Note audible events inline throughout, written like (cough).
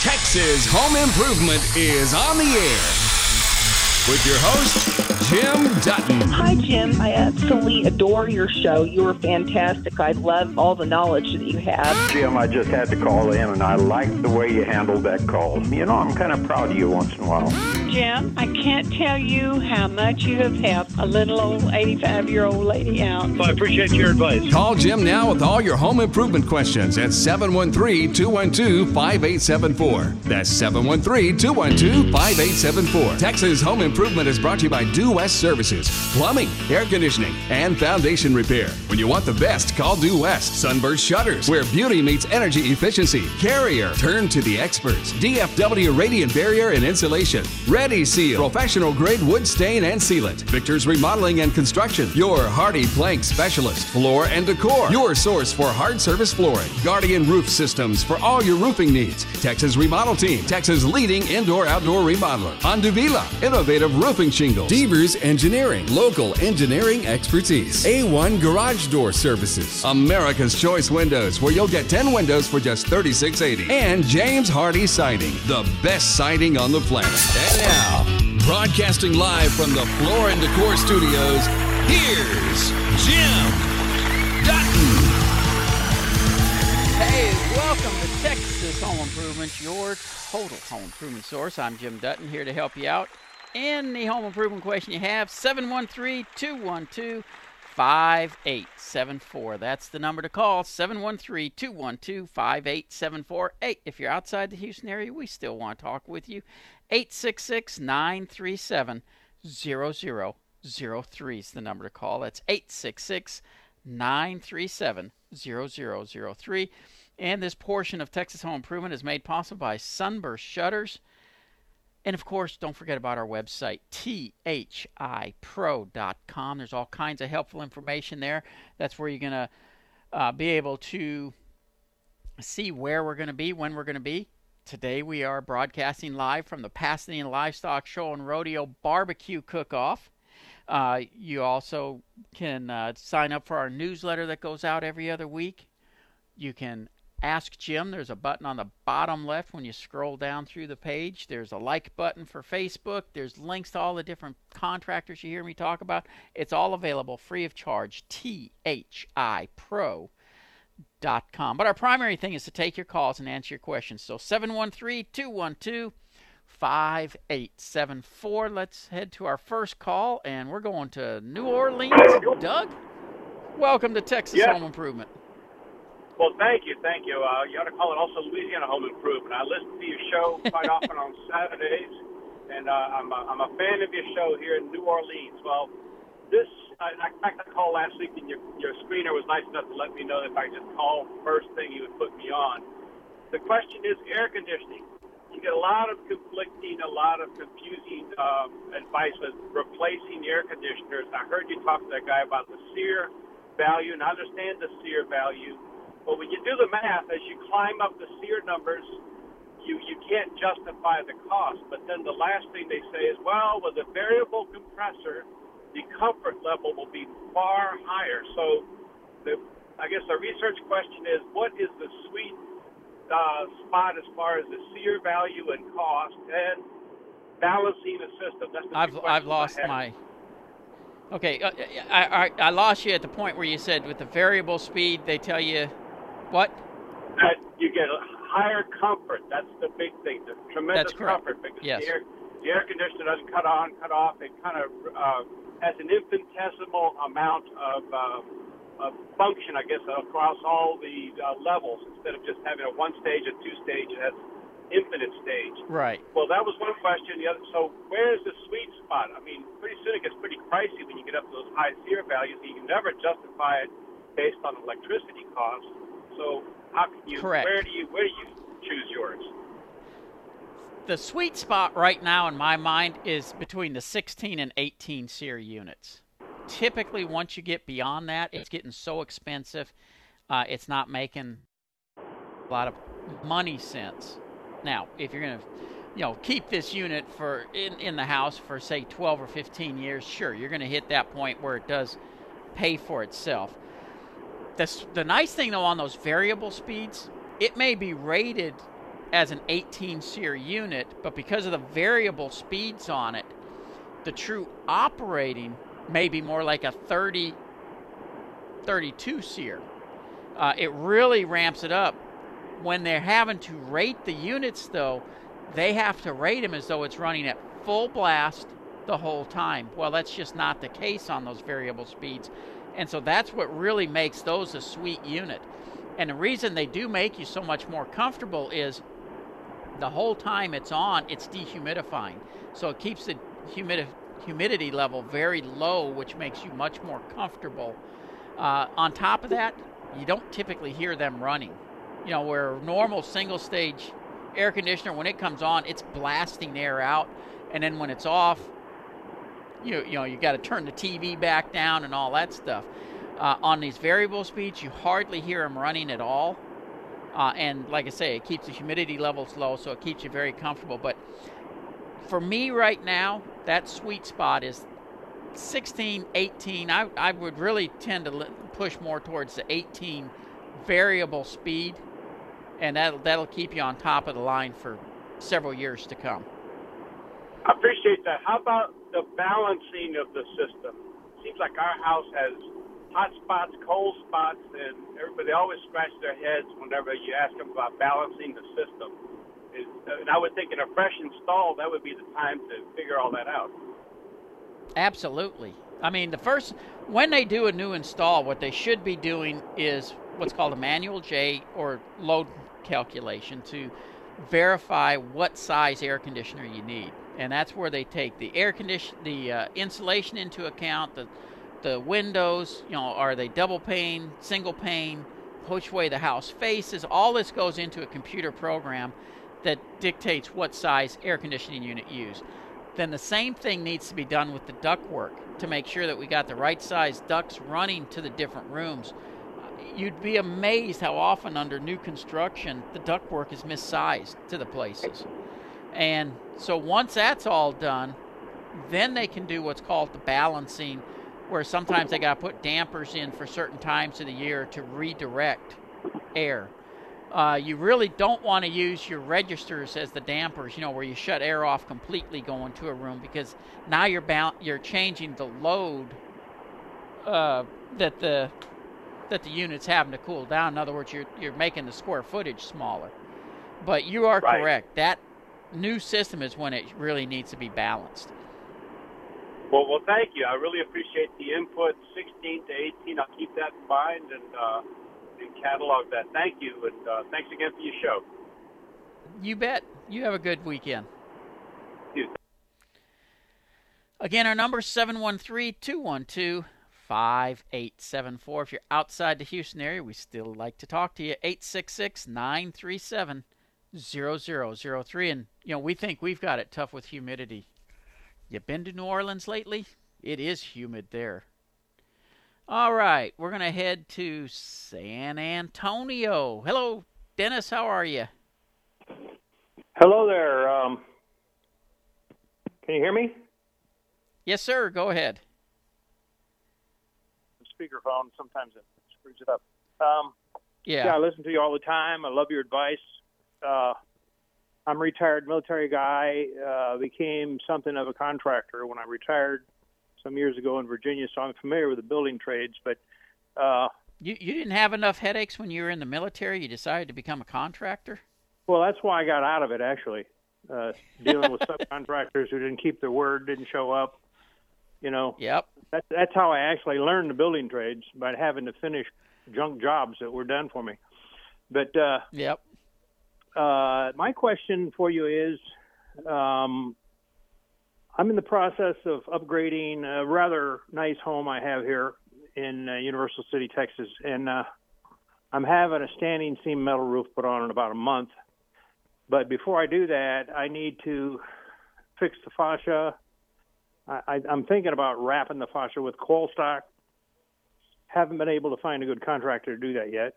Texas Home Improvement is on the air with your host, Jim Dutton. Hi, Jim. I absolutely adore your show. You are fantastic. I love all the knowledge that you have. Jim, I just had to call in, and I like the way you handled that call. You know, I'm kind of proud of you once in a while. Jim, I can't tell you how much you have helped a little old 85 year old lady out. Well, I appreciate your advice. Call Jim now with all your home improvement questions at 713 212 5874. That's 713 212 5874. Texas Home Improvement is brought to you by Due West Services, plumbing, air conditioning, and foundation repair. When you want the best, call Due West. Sunburst Shutters, where beauty meets energy efficiency. Carrier, turn to the experts. DFW Radiant Barrier and Insulation. Ready Seal, professional grade wood stain and sealant. Victor's Remodeling and Construction, your Hardie plank specialist. Floor and Decor, your source for hard surface flooring. Guardian Roof Systems for all your roofing needs. Texas Remodel Team, Texas leading indoor outdoor remodeler. Onduvilla, innovative roofing shingles. Devers Engineering, local engineering expertise. A1 Garage Door Services, America's Choice Windows, where you'll get 10 windows for just $36.80. And James Hardie Siding, the best siding on the planet. And now, broadcasting live from the Floor and Decor Studios, here's Jim Dutton. Hey, welcome to Texas Home Improvement, your total home improvement source. I'm Jim Dutton here to help you out. Any home improvement question you have, 713 212 5874. That's the number to call 713 212 5874. Hey, if you're outside the Houston area, we still want to talk with you. 866 937 0003 is the number to call. That's 866 937 0003. And this portion of Texas Home Improvement is made possible by Sunburst Shutters. And of course, don't forget about our website, thipro.com. There's all kinds of helpful information there. That's where you're going to uh, be able to see where we're going to be, when we're going to be. Today we are broadcasting live from the Pasadena Livestock Show and Rodeo Barbecue Cook-Off. Uh, you also can uh, sign up for our newsletter that goes out every other week. You can ask Jim. There's a button on the bottom left when you scroll down through the page. There's a like button for Facebook. There's links to all the different contractors you hear me talk about. It's all available free of charge. T H I Pro. Dot com. But our primary thing is to take your calls and answer your questions. So 713 212 5874. Let's head to our first call, and we're going to New Orleans. Doug, welcome to Texas Yes. Home Improvement. Well, thank you, thank you. Uh, you ought to call it also Louisiana Home Improvement. I listen to your show quite often on Saturdays, and uh, I'm, a, I'm a fan of your show here in New Orleans. Well, this, I, in fact, I called last week, and your, your screener was nice enough to let me know that if I just call first thing, he would put me on. The question is air conditioning. You get a lot of conflicting, a lot of confusing um, advice with replacing air conditioners. I heard you talk to that guy about the SEER value, and I understand the SEER value. But when you do the math, as you climb up the SEER numbers, you, you can't justify the cost. But then the last thing they say is, well, with a variable compressor, the comfort level will be far higher. So the, I guess the research question is, what is the sweet uh, spot as far as the SEER value and cost and balancing a system? That's the I've I've lost my. Okay, uh, I, I I lost you at the point where you said with the variable speed they tell you what? that you get higher comfort. That's the big thing. The tremendous That's comfort because Yes. the, air, the air conditioner doesn't cut on, cut off. It kind of uh, has an infinitesimal amount of, uh, of function, I guess, across all the uh, levels. Instead of just having a one stage, a two stage, it has infinite stage. Right. Well, that was one question. The other, so where is the sweet spot? I mean, pretty soon it gets pretty pricey when you get up to those high SEER values. You can never justify it based on electricity costs. So how can you? Correct. Where do you where do you choose yours? the sweet spot right now in my mind is between the 16 and 18 SEER units. Typically, once you get beyond that, it's getting so expensive, uh, it's not making a lot of money sense. Now, if you're going to you know keep this unit for in, in the house for say 12 or 15 years sure you're going to hit that point where it does pay for itself the, the nice thing though on those variable speeds it may be rated as an 18 SEER unit but because of the variable speeds on it the true operating may be more like a 30 32 SEER uh, it really ramps it up when they're having to rate the units though they have to rate them as though it's running at full blast the whole time. Well, that's just not the case on those variable speeds. And so that's what really makes those a sweet unit. And the reason they do make you so much more comfortable is the whole time it's on, it's dehumidifying. So it keeps the humidi- humidity level very low, which makes you much more comfortable. Uh, on top of that, you don't typically hear them running. You know, where a normal single stage air conditioner, when it comes on, it's blasting air out, and then when it's off, you you know you got to turn the TV back down and all that stuff. Uh, on these variable speeds, you hardly hear them running at all, uh, and like I say, it keeps the humidity levels low, so it keeps you very comfortable. But for me right now, that sweet spot is 16, 18. I, I would really tend to push more towards the 18 variable speed and that'll that'll keep you on top of the line for several years to come. I appreciate that. How about the balancing of the system? Seems like our house has hot spots, cold spots, and everybody always scratch their heads whenever you ask them about balancing the system. And I would think in a fresh install, that would be the time to figure all that out. Absolutely. I mean, the first when they do a new install, what they should be doing is what's called a manual J or load calculation to verify what size air conditioner you need, and that's where they take the air condition, the uh, insulation into account, the the windows, you know, are they double pane, single pane, which way the house faces. All this goes into a computer program that dictates what size air conditioning unit use. Then the same thing needs to be done with the ductwork to make sure that we got the right size ducts running to the different rooms you'd be amazed how often under new construction the ductwork is missized to the places. And so once that's all done, then they can do what's called the balancing, where sometimes they got to put dampers in for certain times of the year to redirect air. Uh, you really don't want to use your registers as the dampers, you know, where you shut air off completely going to a room because now you're bound, you're changing the load uh, that the that the unit's having to cool down. In other words, you're you're making the square footage smaller. But you are right. correct. That new system is when it really needs to be balanced. Well, well, thank you. I really appreciate the input. 16 to 18. I'll keep that in mind and uh, and catalog that. Thank you, and uh, thanks again for your show. You bet. You have a good weekend. You. Again, our number is 713 212 5874. If you're outside the Houston area, we still like to talk to you. 866 937 0003. And, you know, we think we've got it tough with humidity. You been to New Orleans lately? It is humid there. All right, we're going to head to San Antonio. Hello, Dennis. How are you? Hello there. Um, can you hear me? Yes, sir. Go ahead speakerphone. Sometimes it screws it up. Um, yeah. yeah, I listen to you all the time. I love your advice. Uh, I'm a retired military guy. Uh, became something of a contractor when I retired some years ago in Virginia, so I'm familiar with the building trades. But uh, you you didn't have enough headaches when you were in the military. You decided to become a contractor. Well, that's why I got out of it. Actually, uh, dealing with (laughs) subcontractors who didn't keep their word, didn't show up. You know. Yep. That's that's how I actually learned the building trades by having to finish junk jobs that were done for me. But uh, yep. Uh, my question for you is, um, I'm in the process of upgrading a rather nice home I have here in uh, Universal City, Texas, and uh, I'm having a standing seam metal roof put on in about a month. But before I do that, I need to fix the fascia. I, I, I'm thinking about wrapping the fascia with coil stock. Haven't been able to find a good contractor to do that yet.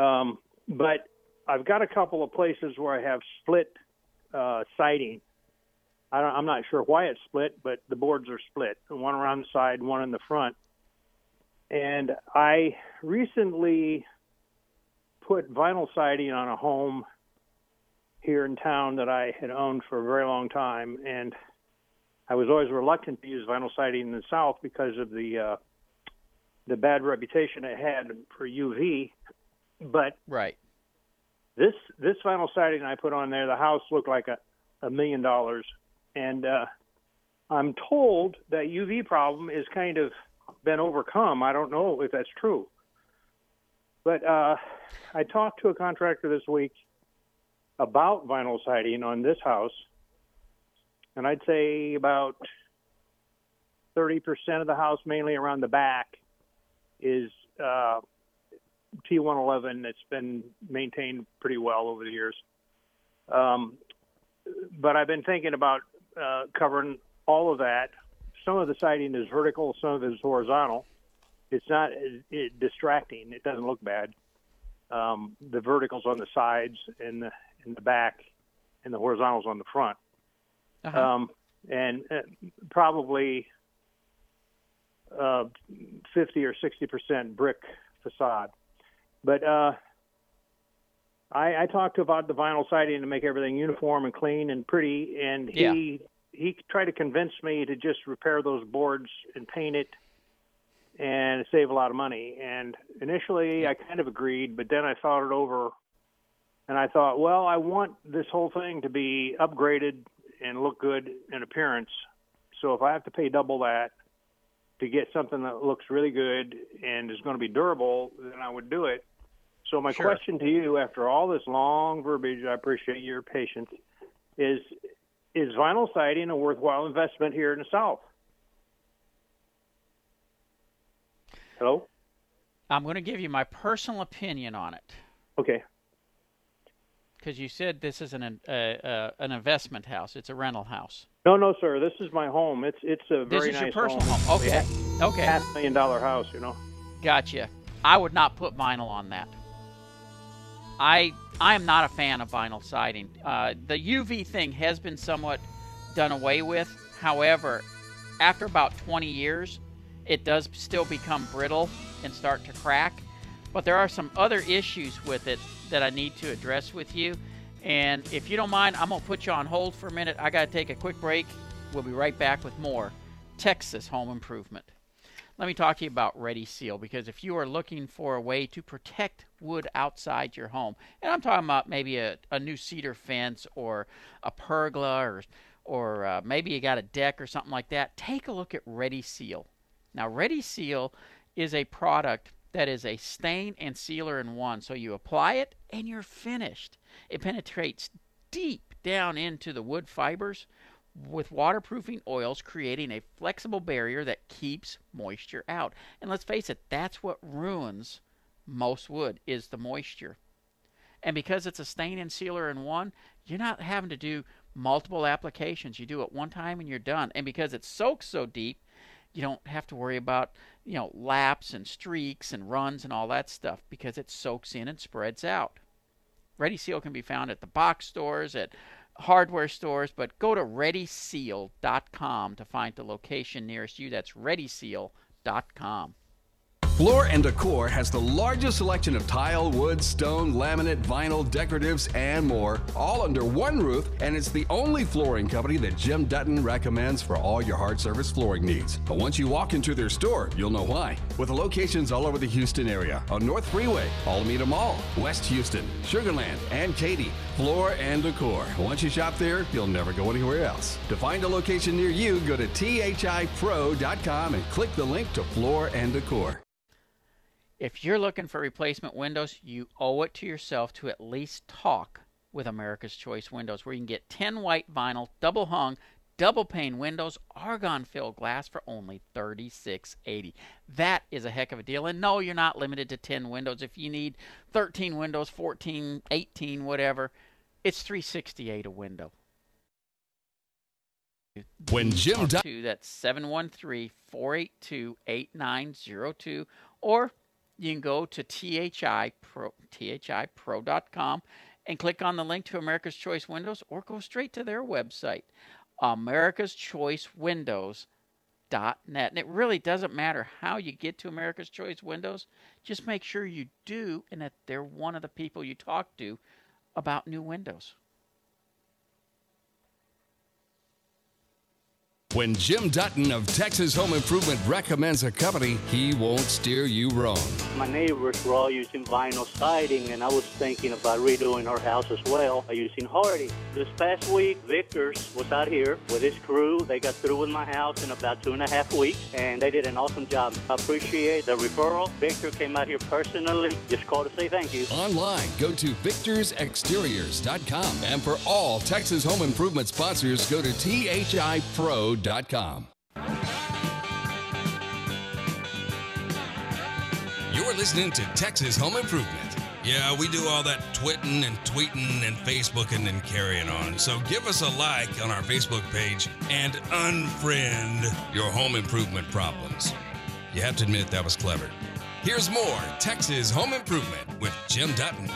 Um, but I've got a couple of places where I have split uh, siding. I don't, I'm not sure why it's split, but the boards are split. One around the side, one in the front. And I recently put vinyl siding on a home here in town that I had owned for a very long time, and I was always reluctant to use vinyl siding in the South because of the uh, the bad reputation it had for UV. But right, this this vinyl siding I put on there, the house looked like a a million dollars, and uh, I'm told that UV problem is kind of been overcome. I don't know if that's true, but uh, I talked to a contractor this week about vinyl siding on this house, and I'd say about 30% of the house, mainly around the back, is uh, T111 that's been maintained pretty well over the years. Um, but I've been thinking about uh, covering all of that. Some of the siding is vertical, some of it is horizontal. It's not it, distracting. It doesn't look bad. Um, the verticals on the sides and the in the back, and the horizontals on the front. Uh-huh. Um, and uh, probably uh, 50 or 60 percent brick facade. But uh, I, I talked to about the vinyl siding to make everything uniform and clean and pretty, and he Yeah. he tried to convince me to just repair those boards and paint it and save a lot of money. And initially, I kind of agreed, but then I thought it over, and I thought, well, I want this whole thing to be upgraded and look good in appearance. So if I have to pay double that to get something that looks really good and is going to be durable, then I would do it. So my Sure. question to you, after all this long verbiage, I appreciate your patience, is is vinyl siding a worthwhile investment here in the South? Hello. I'm going to give you my personal opinion on it Okay. because you said this is an uh, uh, an investment house. It's a rental house. No, no, sir. This is my home. It's it's a very This very is nice your personal home. home. Okay. Okay. Half million dollar house, you know. Gotcha. I would not put vinyl on that. I I am not a fan of vinyl siding. Uh, the UV thing has been somewhat done away with. However, after about 20 years, it does still become brittle and start to crack. But there are some other issues with it that I need to address with you. And if you don't mind, I'm going to put you on hold for a minute. I got to take a quick break. We'll be right back with more Texas home improvement. Let me talk to you about Ready Seal because if you are looking for a way to protect wood outside your home, and I'm talking about maybe a, a new cedar fence or a pergola or or uh, maybe you got a deck or something like that, take a look at Ready Seal. Now, Ready Seal is a product that is a stain and sealer in one. So you apply it and you're finished. It penetrates deep down into the wood fibers with waterproofing oils, creating a flexible barrier that keeps moisture out. And let's face it, that's what ruins most wood is the moisture. And because it's a stain and sealer in one, you're not having to do multiple applications. You do it one time and you're done. And because it soaks so deep, you don't have to worry about, you know, laps and streaks and runs and all that stuff because it soaks in and spreads out. Ready Seal can be found at the box stores, at hardware stores, but go to readyseal.com to find the location nearest you. That's readyseal.com. Floor and Decor has the largest selection of tile, wood, stone, laminate, vinyl, decoratives, and more, all under one roof, and it's the only flooring company that Jim Dutton recommends for all your hard surface flooring needs. But once you walk into their store, you'll know why. With locations all over the Houston area, on North Freeway, Almeda Mall, West Houston, Sugarland, and Katy, Floor and Decor. Once you shop there, you'll never go anywhere else. To find a location near you, go to thipro.com and click the link to Floor and Decor. If you're looking for replacement windows, you owe it to yourself to at least talk with America's Choice Windows, where you can get 10 white vinyl, double hung, double pane windows, argon filled glass for only $36.80. That is a heck of a deal. And no, you're not limited to 10 windows. If you need 13 windows, 14, 18, whatever, it's 368 a window. When Jim to that's 713-482-8902 or you can go to thipro thipro.com and click on the link to America's Choice Windows or go straight to their website America's Choice Windows dot net. and it really doesn't matter how you get to America's Choice Windows just make sure you do and that they're one of the people you talk to about new windows When Jim Dutton of Texas Home Improvement recommends a company, he won't steer you wrong. My neighbors were all using vinyl siding, and I was thinking about redoing our house as well by using Hardie. This past week, Victor's was out here with his crew. They got through with my house in about two and a half weeks, and they did an awesome job. I appreciate the referral. Victor came out here personally. Just called to say thank you. Online, go to victorsexteriors.com. And for all Texas Home Improvement sponsors, go to You're listening to Texas Home Improvement. Yeah, we do all that twitting and tweeting and Facebooking and carrying on. So give us a like on our Facebook page and unfriend your home improvement problems. You have to admit that was clever. Here's more Texas Home Improvement with Jim Dutton.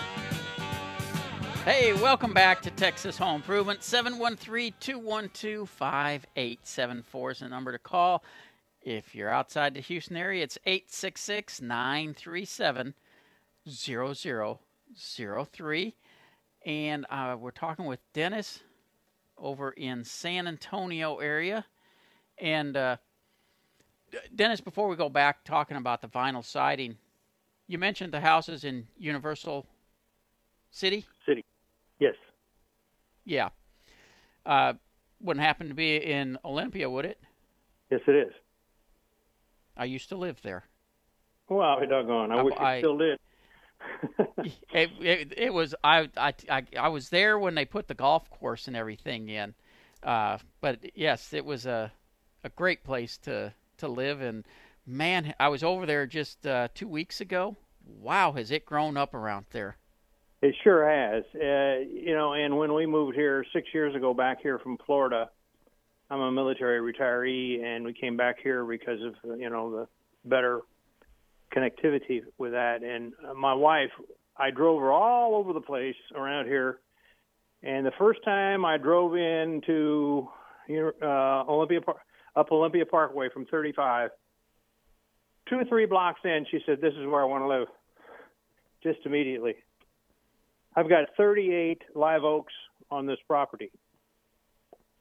Hey, welcome back to Texas Home Improvement. 713 212 5874 is the number to call. If you're outside the Houston area, it's 866 937 0003. And uh, we're talking with Dennis over in San Antonio area. And uh, Dennis, before we go back talking about the vinyl siding, you mentioned the houses in Universal City? City. Yes. Yeah. Uh, wouldn't happen to be in Olympia, would it? Yes, it is. I used to live there. Wow, doggone! I, I- wish I- you still did. (laughs) It, it, it was I, I I I was there when they put the golf course and everything in, uh, but yes, it was a a great place to to live. And man, I was over there just uh, two weeks ago. Wow, has it grown up around there? It sure has. Uh, you know, and when we moved here six years ago, back here from Florida, I'm a military retiree, and we came back here because of you know the better connectivity with that. And uh, my wife, I drove her all over the place around here. And the first time I drove into uh, Olympia Par- up Olympia Parkway from 35, two or three blocks in, she said, "This is where I want to live." Just immediately. I've got 38 live oaks on this property.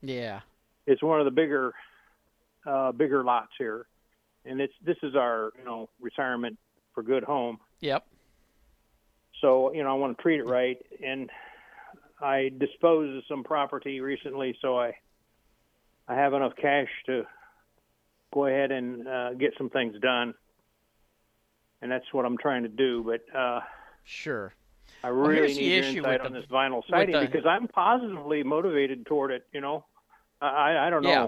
Yeah. It's one of the bigger, uh, bigger lots here, and it's this is our you know retirement for good home. Yep. So you know I want to treat it right, and I disposed of some property recently, so I I have enough cash to go ahead and uh, get some things done, and that's what I'm trying to do. But uh, Sure. I really the need your insight with on the- this vinyl siding the- because I'm positively motivated toward it. You know, I I, don't know. Yeah.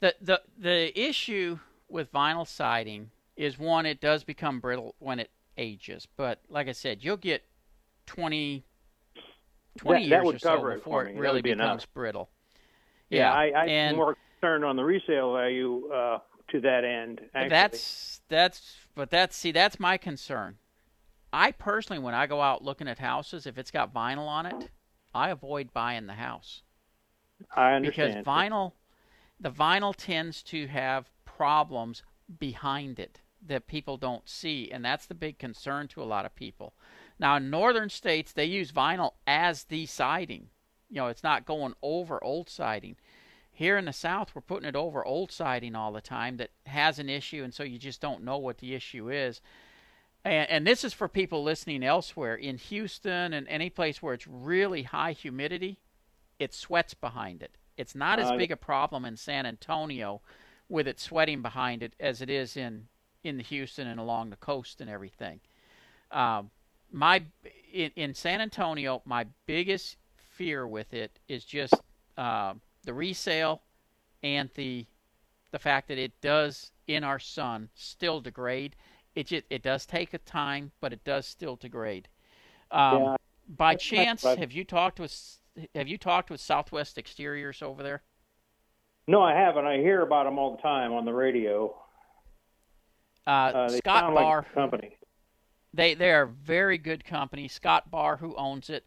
The the the issue with vinyl siding is one it does become brittle when it ages, but like I said, you'll get 20 20 That- that years or so it before it really be becomes enough. brittle. Yeah, I, I'm and more concerned on the resale value uh, to that end. Actually. that's that's but that's see that's my concern. I personally when I go out looking at houses if it's got vinyl on it, I avoid buying the house. I understand. because vinyl the vinyl tends to have problems behind it that people don't see and that's the big concern to a lot of people now in northern states they use vinyl as the siding you know it's not going over old siding here in the south we're putting it over old siding all the time that has an issue and so you just don't know what the issue is and, and this is for people listening elsewhere in houston and any place where it's really high humidity it sweats behind it. It's not as big a problem in San Antonio with it sweating behind it as it is in in the Houston and along the coast and everything. Um, my in, in San Antonio, my biggest fear with it is just uh, the resale and the the fact that it does in our sun still degrade. It just, it does take a time, but it does still degrade. Um, yeah, By chance, have you talked with have you talked with Southwest Exteriors over there? No, I haven't. I hear about them all the time on the radio. Uh, Uh, Scott Barr. like company. They they are a very good company. Scott Barr, who owns it,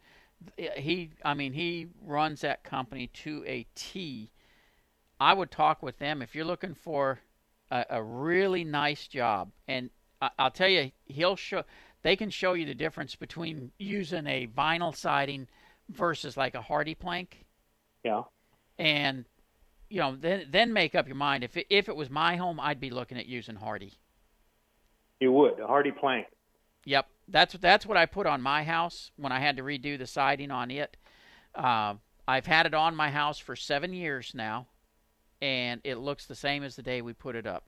he I mean he runs that company to a T. I would talk with them if you're looking for a, a really nice job, and I, I'll tell you, he'll show. They can show you the difference between using a vinyl siding versus like a Hardie plank, Yeah. and you know then then make up your mind. If it, if it was my home, I'd be looking at using Hardie. You would a Hardie plank. Yep, that's that's what I put on my house when I had to redo the siding on it. Uh, I've had it on my house for seven years now, and it looks the same as the day we put it up.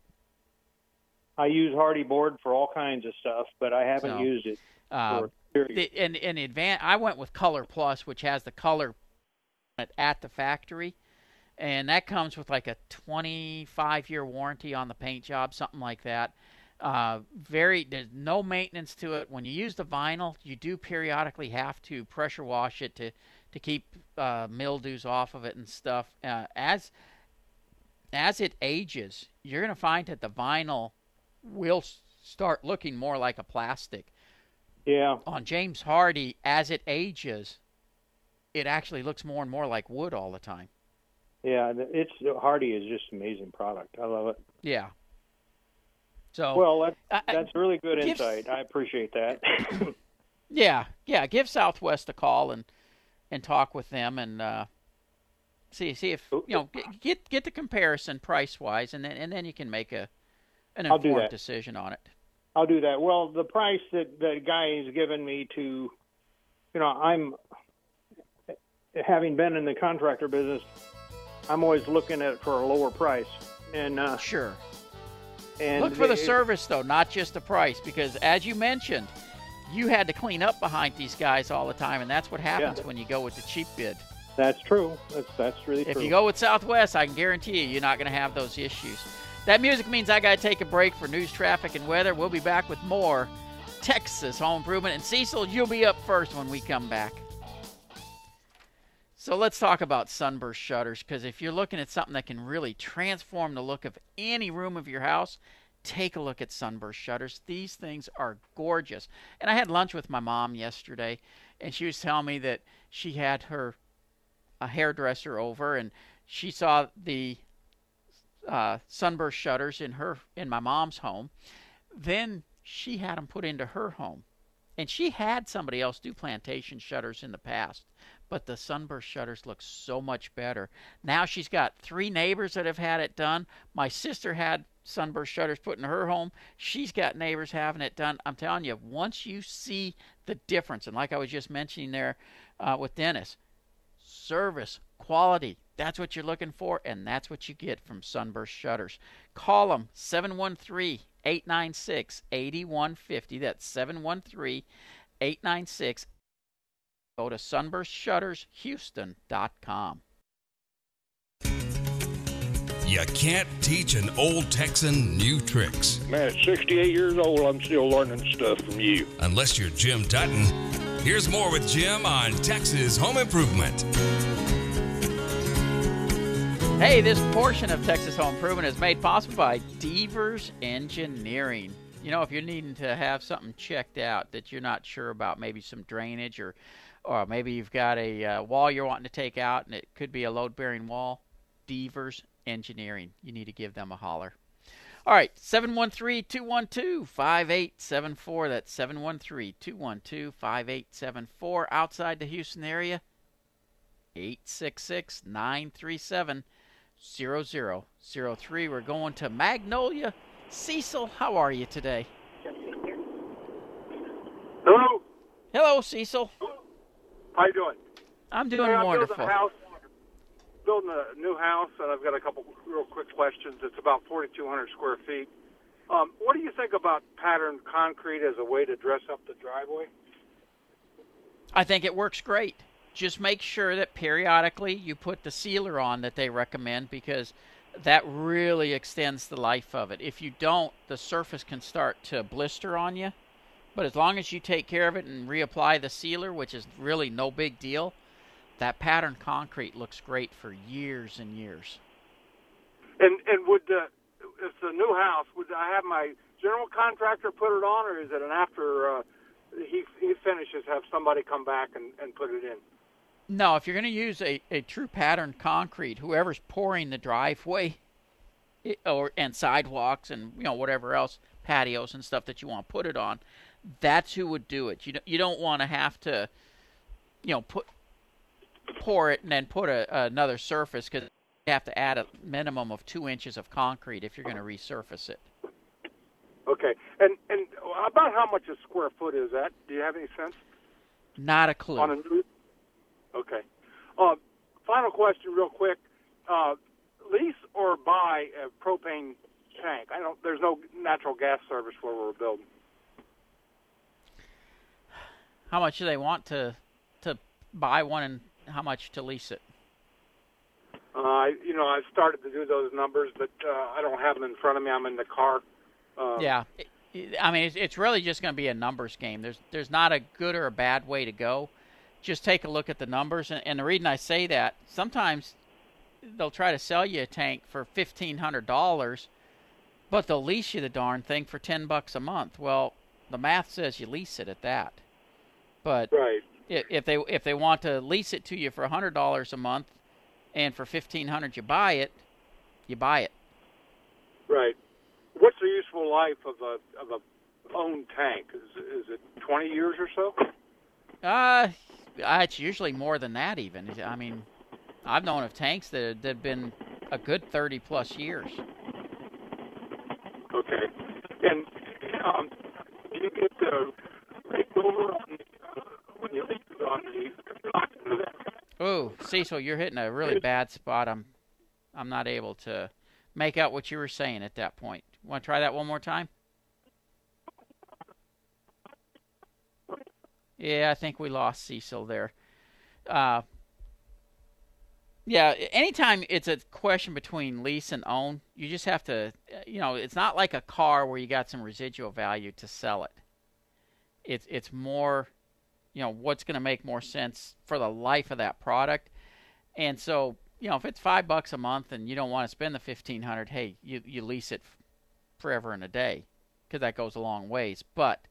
I use Hardie board for all kinds of stuff, but I haven't So, used it Uh, for the, and and the advan I went with Color Plus, which has the color at the factory, and that comes with like a 25 year warranty on the paint job, something like that. Uh, very there's no maintenance to it. When you use the vinyl, you do periodically have to pressure wash it to to keep uh, mildews off of it and stuff. Uh, as as it ages, you're going to find that the vinyl will start looking more like a plastic Yeah. on James Hardie, as it ages, it actually looks more and more like wood all the time. Yeah, it's Hardie is just an amazing product. I love it. Yeah. So well, that, I- I- that's really good give- insight. I appreciate that. (laughs) yeah, yeah, give Southwest a call and and talk with them and uh, see see if you know get get, get the comparison price wise, and then and then you can make a an I'll do informed that. decision on it. I'll do that. Well, the price that the guy has given me to, you know, I'm having been in the contractor business, I'm always looking at for a lower price. And uh, sure. And Look for the it- service though, not just the price, because as you mentioned, you had to clean up behind these guys all the time, and that's what happens Yeah. when you go with the cheap bid. That's true. That's that's really If true. If you go with Southwest, I can guarantee you, you're not going to have those issues. That music means I got to take a break for news, traffic, and weather. We'll be back with more Texas home improvement. And Cecil, you'll be up first when we come back. So let's talk about sunburst shutters because if you're looking at something that can really transform the look of any room of your house, take a look at sunburst shutters. These things are gorgeous. And I had lunch with my mom yesterday, and she was telling me that she had her a hairdresser over and she saw the uh, sunburst shutters in her in my mom's home. Then she had them put into her home, and she had somebody else do plantation shutters in the past. But the sunburst shutters look so much better. Now she's got three neighbors that have had it done. My sister had sunburst shutters put in her home. She's got neighbors having it done. I'm telling you, once you see the difference, and like I was just mentioning there uh, with Dennis, service, quality. That's what you're looking for, and that's what you get from Sunburst Shutters. Call them 713 896 8150. That's 713 896. Go to sunburstshuttershouston.com. You can't teach an old Texan new tricks. Man, at 68 years old, I'm still learning stuff from you. Unless you're Jim Dutton. Here's more with Jim on Texas Home Improvement. Hey, this portion of Texas Home Improvement is made possible by Devers Engineering. You know, if you're needing to have something checked out that you're not sure about, maybe some drainage or or maybe you've got a uh, wall you're wanting to take out and it could be a load-bearing wall, Devers Engineering. You need to give them a holler. All right, 713-212-5874. That's 713-212-5874 outside the Houston area. 866 937 0003. We're going to Magnolia. Cecil, how are you today? Hello. Hello, Cecil. How you doing? I'm doing Hey, I'm wonderful. Building a, house, building a new house, and I've got a couple real quick questions. It's about 4,200 square feet. Um, what do you think about patterned concrete as a way to dress up the driveway? I think it works great. Just make sure that periodically you put the sealer on that they recommend because that really extends the life of it. If you don't, the surface can start to blister on you But as long as you take care of it and reapply the sealer, which is really no big deal, that pattern concrete looks great for years and years. And and would the if the new house would I have my general contractor put it on, or is it an after uh, he he finishes have somebody come back and, and put it in? No, if you're going to use a, a true pattern concrete, whoever's pouring the driveway it, or and sidewalks and you know whatever else patios and stuff that you want to put it on, that's who would do it. You don't, you don't want to have to, you know, put pour it and then put a, another surface because you have to add a minimum of two inches of concrete if you're going to resurface it. Okay, and and about how much a square foot is that? Do you have any sense? Not a clue. On a new. Okay. Uh, final question, real quick. Uh, lease or buy a propane tank? I don't. There's no natural gas service where we're building. How much do they want to to buy one, and how much to lease it? Uh, you know, I've started to do those numbers, but uh, I don't have them in front of me. I'm in the car. Uh, yeah, I mean, it's, it's really just going to be a numbers game. There's there's not a good or a bad way to go. Just take a look at the numbers, and, and the reason I say that sometimes they'll try to sell you a tank for fifteen hundred dollars, but they'll lease you the darn thing for ten bucks a month. Well, the math says you lease it at that. But right. If they if they want to lease it to you for hundred dollars a month, and for fifteen hundred you buy it, you buy it. Right. What's the useful life of a of a owned tank? Is is it twenty years or so? Uh, it's usually more than that. Even I mean, I've known of tanks that that have been a good thirty plus years. Okay. And um, do you get the over you leave on the Oh, Cecil, you're hitting a really bad spot. I'm I'm not able to make out what you were saying at that point. Want to try that one more time? Yeah, I think we lost Cecil there. Uh, yeah, anytime it's a question between lease and own, you just have to, you know, it's not like a car where you got some residual value to sell it. It's it's more, you know, what's going to make more sense for the life of that product. And so, you know, if it's five bucks a month and you don't want to spend the fifteen hundred, hey, you you lease it forever and a day because that goes a long ways. But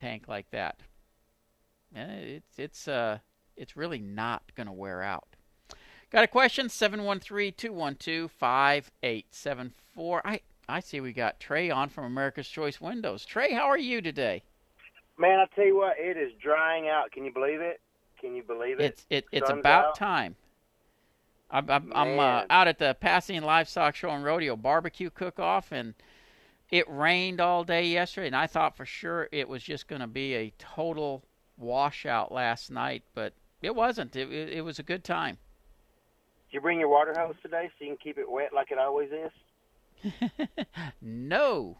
tank like that, eh, it's it's uh it's really not going to wear out. Got a question? 713-212-5874. I I see we got Trey on from America's Choice Windows. Trey, how are you today? Man, I tell you what, it is drying out. Can you believe it? Can you believe it? It's it, it's Sun's about out. time. I'm I'm, I'm uh, out at the Pasadena Livestock Show and Rodeo Barbecue Cook-Off, and it rained all day yesterday, and I thought for sure it was just going to be a total washout last night, but it wasn't. It, it it was a good time. Did you bring your water hose today so you can keep it wet like it always is? (laughs) No,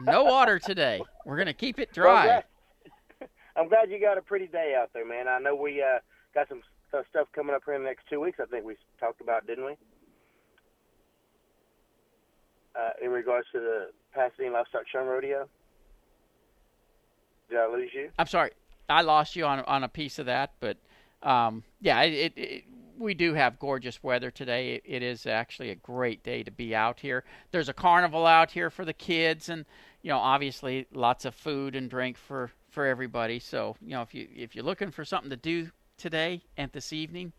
no water today. We're going to keep it dry. I'm glad- I'm glad you got a pretty day out there, man. I know we uh, got some stuff coming up here in the next two weeks. I think we talked about, didn't we? Uh, in regards to the Pasadena Livestock Show Rodeo. Did I lose you? I'm sorry, I lost you on on a piece of that, but um, yeah, it, it, it we do have gorgeous weather today. It, it is actually a great day to be out here. There's a carnival out here for the kids, and you know, obviously, lots of food and drink for for everybody. So you know, if you if you're looking for something to do today and this evening,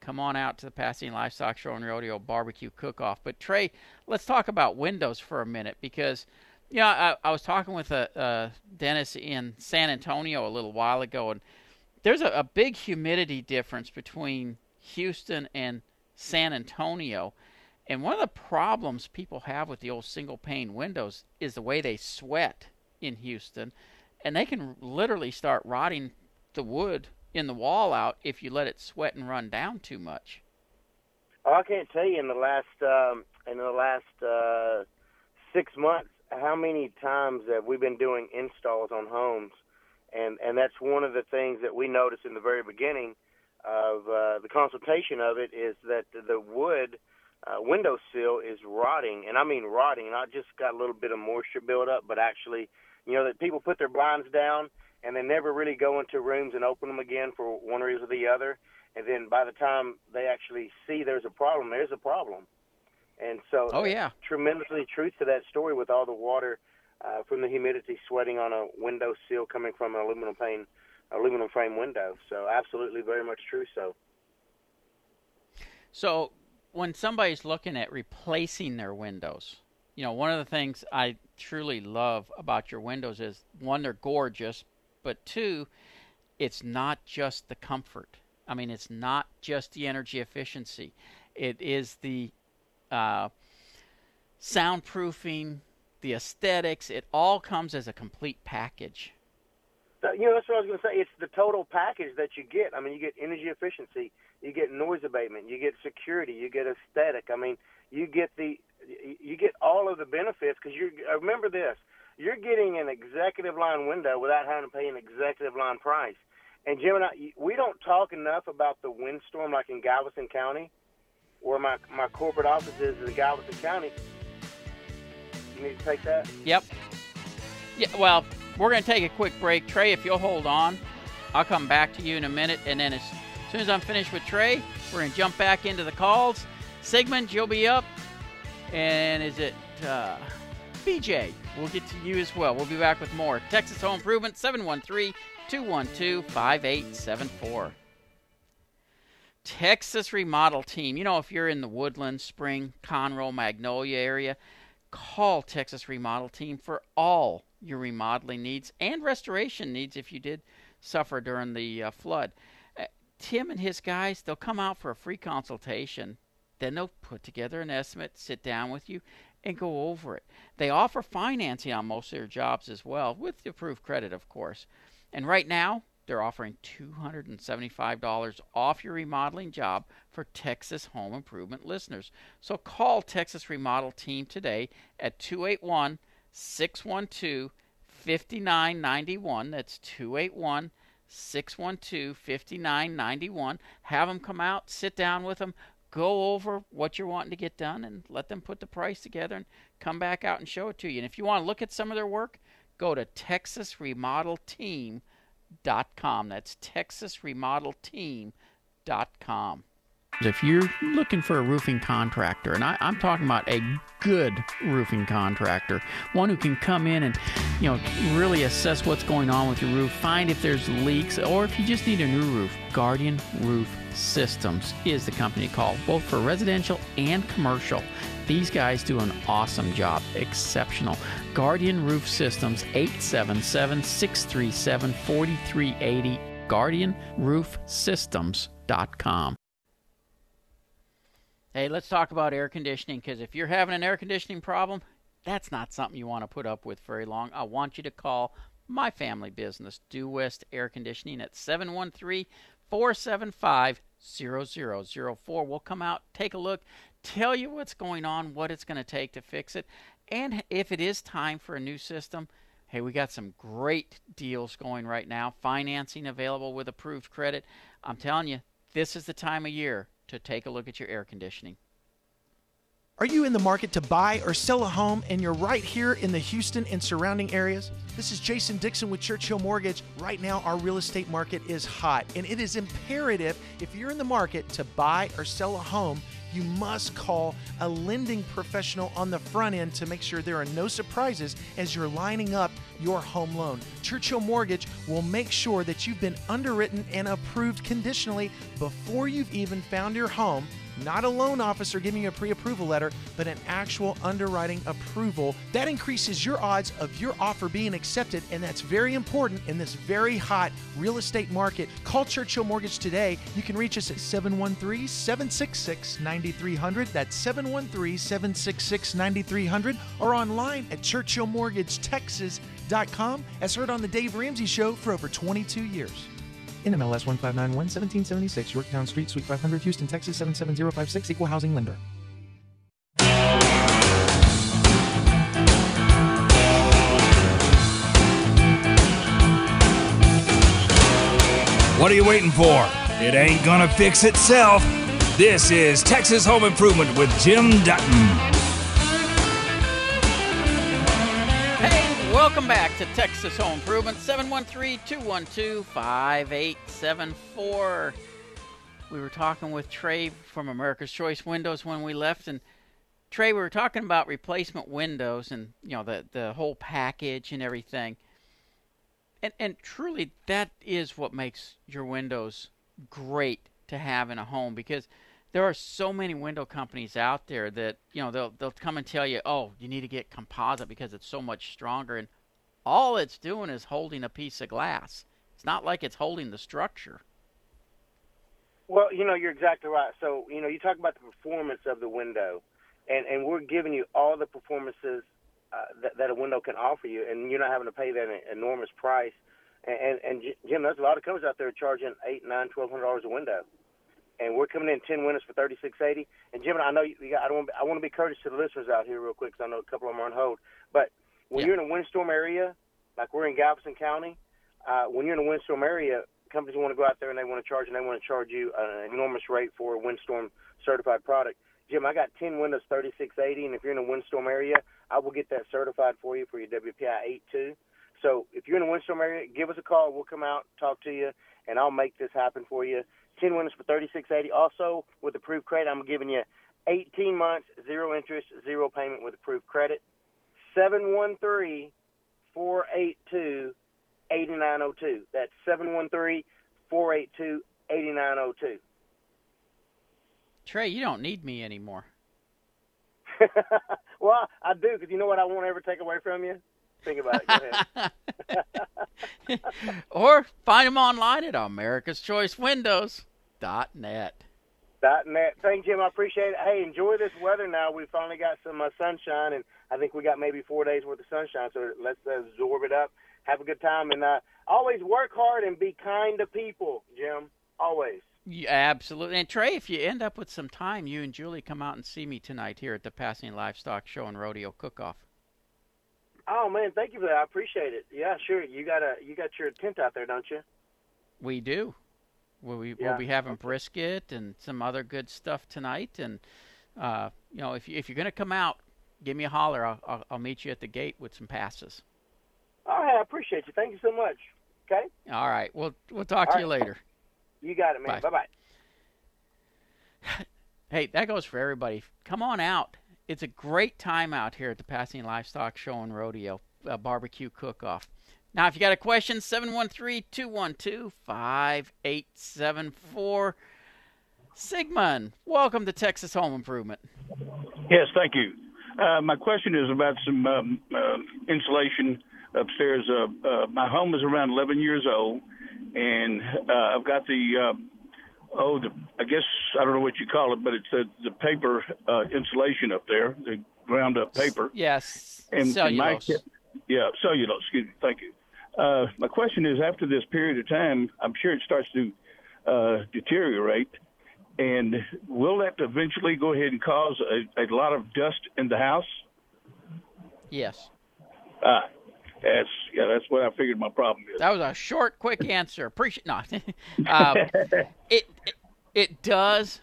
come on out to the Pasadena Livestock Show and Rodeo Barbecue Cook-Off. But Trey, let's talk about windows for a minute because you know I, I was talking with a, Dennis in San Antonio a little while ago, and there's a, a big humidity difference between Houston and San Antonio. And one of the problems people have with the old single pane windows is the way they sweat in Houston. And they can literally start rotting the wood in the wall out if you let it sweat and run down too much. Oh, I can't tell you in the last um, in the last uh, six months how many times have we been doing installs on homes, and and that's one of the things that we noticed in the very beginning of uh, the consultation of it is that the wood uh, windowsill is rotting, and I mean rotting, not just got a little bit of moisture build up, but actually, you know, that people put their blinds down and they never really go into rooms and open them again for one reason or the other. And then by the time they actually see there's a problem, there's a problem. And so, oh yeah, tremendously truth to that story with all the water uh, from the humidity sweating on a window sill coming from an aluminum pane, aluminum frame window. So, absolutely, very much true. So, so when somebody's looking at replacing their windows, you know, one of the things I truly love about your windows is one, they're gorgeous, but two, it's not just the comfort. I mean, it's not just the energy efficiency. It is the uh, soundproofing, the aesthetics. It all comes as a complete package. You know, that's what I was going to say. It's the total package that you get. I mean, you get energy efficiency, you get noise abatement, you get security, you get aesthetic. I mean, you get the you get all of the benefits because you uh, remember this. You're getting an executive line window without having to pay an executive line price. And Jim and I, we don't talk enough about the windstorm like in Galveston County, where my my corporate office is in Galveston County. You need to take that. Yep. Yeah. Well, we're going to take a quick break. Trey, if you'll hold on, I'll come back to you in a minute, and then as soon as I'm finished with Trey, we're going to jump back into the calls. Sigmund, you'll be up, and is it uh, BJ? We'll get to you as well. We'll be back with more Texas Home Improvement 713 212 5874. Texas Remodel Team. You know, if you're in the Woodland, Spring, Conroe, Magnolia area, call Texas Remodel Team for all your remodeling needs and restoration needs if you did suffer during the uh, flood. Uh, Tim and his guys, they'll come out for a free consultation. Then they'll put together an estimate, sit down with you, and go over it. They offer financing on most of their jobs as well, with the approved credit, of course. And right now, they're offering $275 off your remodeling job for Texas Home Improvement listeners. So call Texas Remodel Team today at 281 612 5991. That's 281 612 5991. Have them come out, sit down with them, go over what you're wanting to get done, and let them put the price together and come back out and show it to you. And if you want to look at some of their work, go to texasremodelteam.com. That's texasremodelteam.com. If you're looking for a roofing contractor, and I, am talking about a good roofing contractor, one who can come in and, you know, really assess what's going on with your roof, find if there's leaks, or if you just need a new roof, Guardian Roof Systems is the company to call, both for residential and commercial. These guys do an awesome job, exceptional. Guardian Roof Systems, 877 637 4380, GuardianRoofSystems.com. Hey, let's talk about air conditioning because if you're having an air conditioning problem, that's not something you want to put up with very long. I want you to call my family business, Due West Air Conditioning, at 713 475 0004. We'll come out, take a look, tell you what's going on, what it's going to take to fix it, and if it is time for a new system, hey, we got some great deals going right now. Financing available with approved credit. I'm telling you, this is the time of year to take a look at your air conditioning. Are you in the market to buy or sell a home and you're right here in the Houston and surrounding areas? This is Jason Dixon with Churchill Mortgage. Right now, our real estate market is hot, and it is imperative if you're in the market to buy or sell a home you must call a lending professional on the front end to make sure there are no surprises as you're lining up your home loan. Churchill Mortgage will make sure that you've been underwritten and approved conditionally before you've even found your home not a loan officer giving you a pre approval letter, but an actual underwriting approval. That increases your odds of your offer being accepted, and that's very important in this very hot real estate market. Call Churchill Mortgage today. You can reach us at 713 766 9300. That's 713 766 9300, or online at churchillmortgagetexas.com, as heard on The Dave Ramsey Show for over 22 years. NMLS 1591 1776, Yorktown Street, Suite 500, Houston, Texas 77056, Equal Housing Lender. What are you waiting for? It ain't gonna fix itself. This is Texas Home Improvement with Jim Dutton. Welcome back to Texas Home Improvement 713 212 5874. We were talking with Trey from America's Choice Windows when we left, and Trey, we were talking about replacement windows and you know the the whole package and everything. And and truly, that is what makes your windows great to have in a home because there are so many window companies out there that you know they'll they'll come and tell you, oh, you need to get composite because it's so much stronger, and all it's doing is holding a piece of glass. It's not like it's holding the structure. Well, you know, you're exactly right. So, you know, you talk about the performance of the window, and and we're giving you all the performances uh, that, that a window can offer you, and you're not having to pay that enormous price. And, and, and Jim, there's a lot of companies out there charging eight, nine, twelve hundred dollars a window and we're coming in ten windows for thirty six eighty. And Jim, I know you, got, I don't want I want to be courteous to the listeners out here real quick because I know a couple of them are on hold. But when yeah. you're in a windstorm area, like we're in Galveston County, uh, when you're in a windstorm area, companies want to go out there and they want to charge and they want to charge you an enormous rate for a windstorm certified product. Jim, I got 10 windows 3680, and if you're in a windstorm area, I will get that certified for you for your WPI 82. So if you're in a windstorm area, give us a call. We'll come out, talk to you, and I'll make this happen for you. 10 winners for 3680. Also, with approved credit, I'm giving you 18 months, zero interest, zero payment with approved credit. 713 482 8902. That's 713 482 8902. Trey, you don't need me anymore. (laughs) well, I do, because you know what I won't ever take away from you? Think about it. Go ahead. (laughs) or find them online at America's Choice Windows. Dot net. Dot net. Thank Jim. I appreciate it. Hey, enjoy this weather now. We finally got some uh, sunshine, and I think we got maybe four days worth of sunshine. So let's absorb it up, have a good time, and uh, always work hard and be kind to people, Jim. Always. Yeah, absolutely. And Trey, if you end up with some time, you and Julie come out and see me tonight here at the Pasadena Livestock Show and Rodeo Cook-Off. Oh man, thank you for that. I appreciate it. Yeah, sure. You got a you got your tent out there, don't you? We do. We'll be, yeah. we'll be having brisket and some other good stuff tonight. And uh, you know, if you, if you're going to come out, give me a holler. I'll, I'll, I'll meet you at the gate with some passes. All right, I appreciate you. Thank you so much. Okay. All right. We'll we'll talk All to right. you later. You got it, man. Bye bye. (laughs) hey, that goes for everybody. Come on out. It's a great time out here at the Pasadena Livestock Show and Rodeo uh, Barbecue Cook Off. Now, if you got a question, 713 212 5874. Sigmund, welcome to Texas Home Improvement. Yes, thank you. Uh, my question is about some um, uh, insulation upstairs. Uh, uh my home is around 11 years old, and uh, I've got the uh, oh, the, I guess I don't know what you call it, but it's the, the paper insulation up there, the ground up paper. Yes, and, cellulose. And my, yeah, cellulose. Excuse me. Thank you. Uh, my question is, after this period of time, I'm sure it starts to uh, deteriorate, and will that eventually go ahead and cause a, a lot of dust in the house? Yes. Ah, that's yeah, that's what I figured my problem is. That was a short, quick answer. Appreciate not. (laughs) um, (laughs) it, it, it does.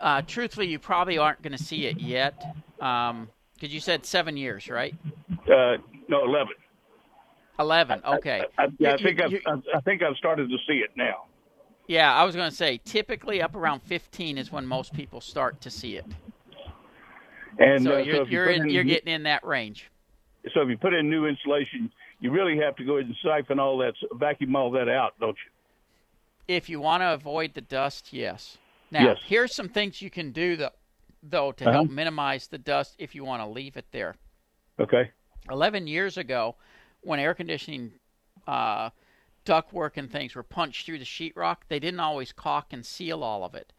Uh, truthfully, you probably aren't going to see it yet, because um, you said seven years, right? Uh, no, eleven. Eleven. Okay. I, I, yeah, I think I've, I think I've started to see it now. Yeah, I was going to say typically up around 15 is when most people start to see it. And so uh, you're so you're, in, you're getting in that range. So if you put in new insulation, you really have to go ahead and siphon all that, vacuum all that out, don't you? If you want to avoid the dust, yes. Now, yes. here's some things you can do though, though to uh-huh. help minimize the dust if you want to leave it there. Okay. 11 years ago, when air conditioning uh, ductwork and things were punched through the sheetrock, they didn't always caulk and seal all of it.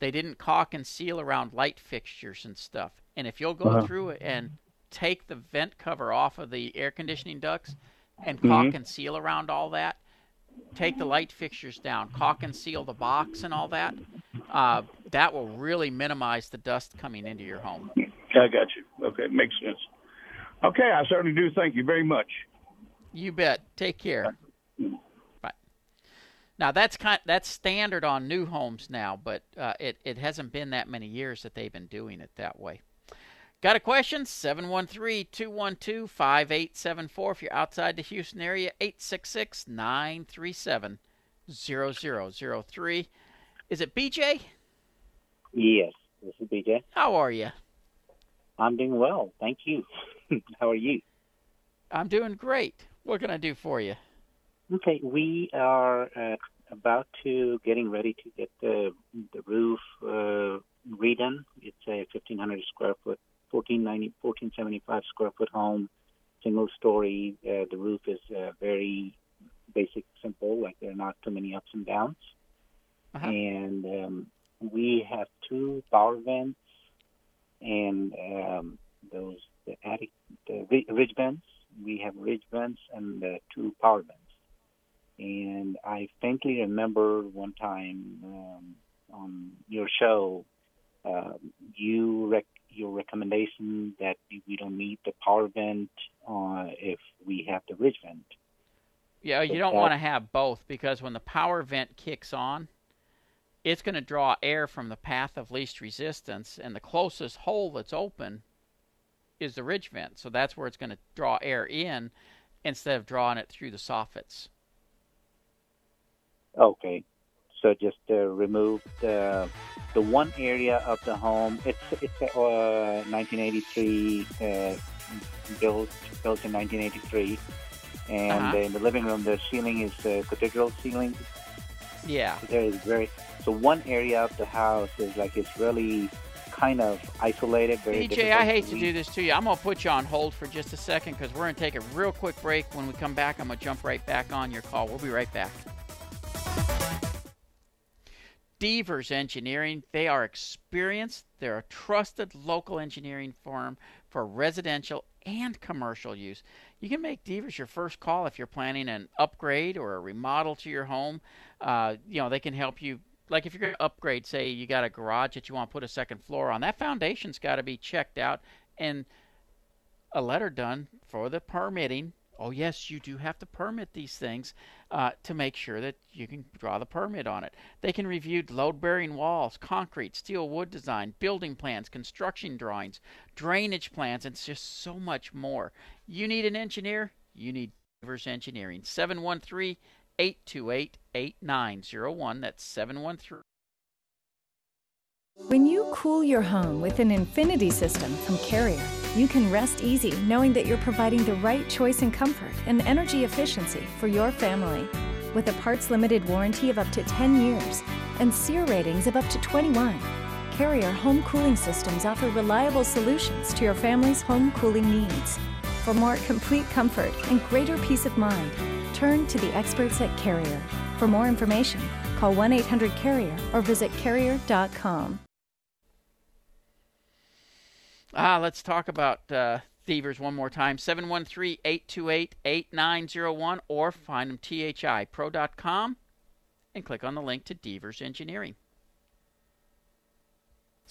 They didn't caulk and seal around light fixtures and stuff. And if you'll go uh-huh. through it and take the vent cover off of the air conditioning ducts and caulk mm-hmm. and seal around all that, take the light fixtures down, caulk and seal the box and all that, uh, that will really minimize the dust coming into your home. I got you. Okay, makes sense. Okay, I certainly do. Thank you very much. You bet. Take care. Now that's kind that's standard on new homes now, but uh, it it hasn't been that many years that they've been doing it that way. Got a question? 713-212-5874 if you're outside the Houston area, 866-937-0003. Is it BJ? Yes, this is BJ. How are you? I'm doing well, thank you. (laughs) How are you? I'm doing great. What can I do for you? Okay, we are uh, about to getting ready to get the the roof uh, redone. It's a 1,500 square foot, 1490, 1475 square foot home, single story. Uh, the roof is uh, very basic, simple. Like there are not too many ups and downs. Uh-huh. And um, we have two power vents and um, those the attic the ridge vents. We have ridge vents and uh, two power vents. And I faintly remember one time um, on your show, uh, you rec- your recommendation that we don't need the power vent uh, if we have the ridge vent. Yeah, you don't want to have both because when the power vent kicks on, it's going to draw air from the path of least resistance, and the closest hole that's open is the ridge vent. So that's where it's going to draw air in instead of drawing it through the soffits. Okay, so just uh, remove the the one area of the home. It's it's a uh, 1983 uh, built built in 1983, and Uh-huh. in the living room the ceiling is uh, cathedral ceiling. Yeah. There is very so one area of the house is like it's really kind of isolated. Very BJ, I hate to reach. do this to you. I'm going to put you on hold for just a second because we're going to take a real quick break. When we come back, I'm going to jump right back on your call. We'll be right back. Devers Engineering, they are experienced. They're a trusted local engineering firm for residential and commercial use. You can make Devers your first call if you're planning an upgrade or a remodel to your home. Uh, you know, they can help you. Like if you're going to upgrade, say you got a garage that you want to put a second floor on, that foundation's got to be checked out and a letter done for the permitting. Oh, yes, you do have to permit these things uh, to make sure that you can draw the permit on it. They can review load bearing walls, concrete, steel, wood design, building plans, construction drawings, drainage plans, and just so much more. You need an engineer? You need Devers Engineering. 713 828 8901. That's 713 When you cool your home with an Infinity system from Carrier, you can rest easy knowing that you're providing the right choice in comfort and energy efficiency for your family. With a parts limited warranty of up to 10 years and SEER ratings of up to 21, Carrier home cooling systems offer reliable solutions to your family's home cooling needs. For more complete comfort and greater peace of mind, turn to the experts at Carrier. For more information, call 1 800 Carrier or visit carrier.com. Ah, let's talk about uh, Devers one more time. 713 828 8901 or find them thipro.com and click on the link to Devers Engineering.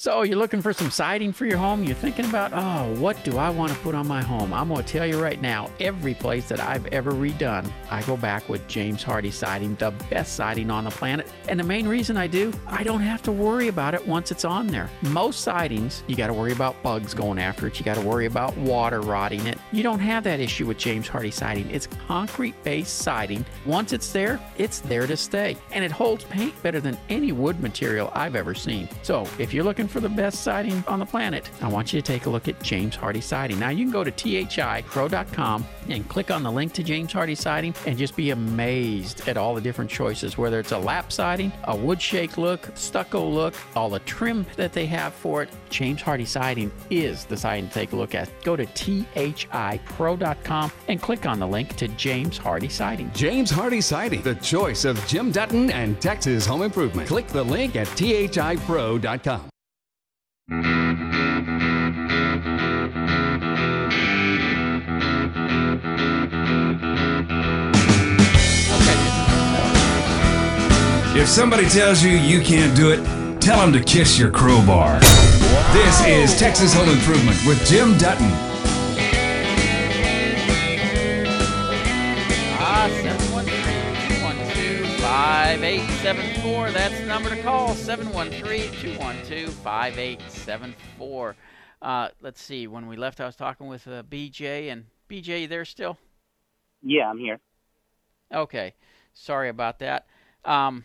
So, you're looking for some siding for your home? You're thinking about, oh, what do I want to put on my home? I'm going to tell you right now, every place that I've ever redone, I go back with James Hardie siding, the best siding on the planet. And the main reason I do, I don't have to worry about it once it's on there. Most sidings, you got to worry about bugs going after it, you got to worry about water rotting it. You don't have that issue with James Hardie siding. It's concrete based siding. Once it's there, it's there to stay. And it holds paint better than any wood material I've ever seen. So, if you're looking for the best siding on the planet, I want you to take a look at James Hardie Siding. Now, you can go to thipro.com and click on the link to James Hardie Siding and just be amazed at all the different choices, whether it's a lap siding, a wood shake look, stucco look, all the trim that they have for it. James Hardie Siding is the siding to take a look at. Go to thipro.com and click on the link to James Hardie Siding. James Hardie Siding, the choice of Jim Dutton and Texas Home Improvement. Click the link at thipro.com. If somebody tells you you can't do it, tell them to kiss your crowbar. This is Texas Home Improvement with Jim Dutton. 5874. That's the number to call 713 212 5874. Uh, let's see. When we left, I was talking with uh, BJ. And BJ, you there still? Yeah, I'm here. Okay. Sorry about that. Um,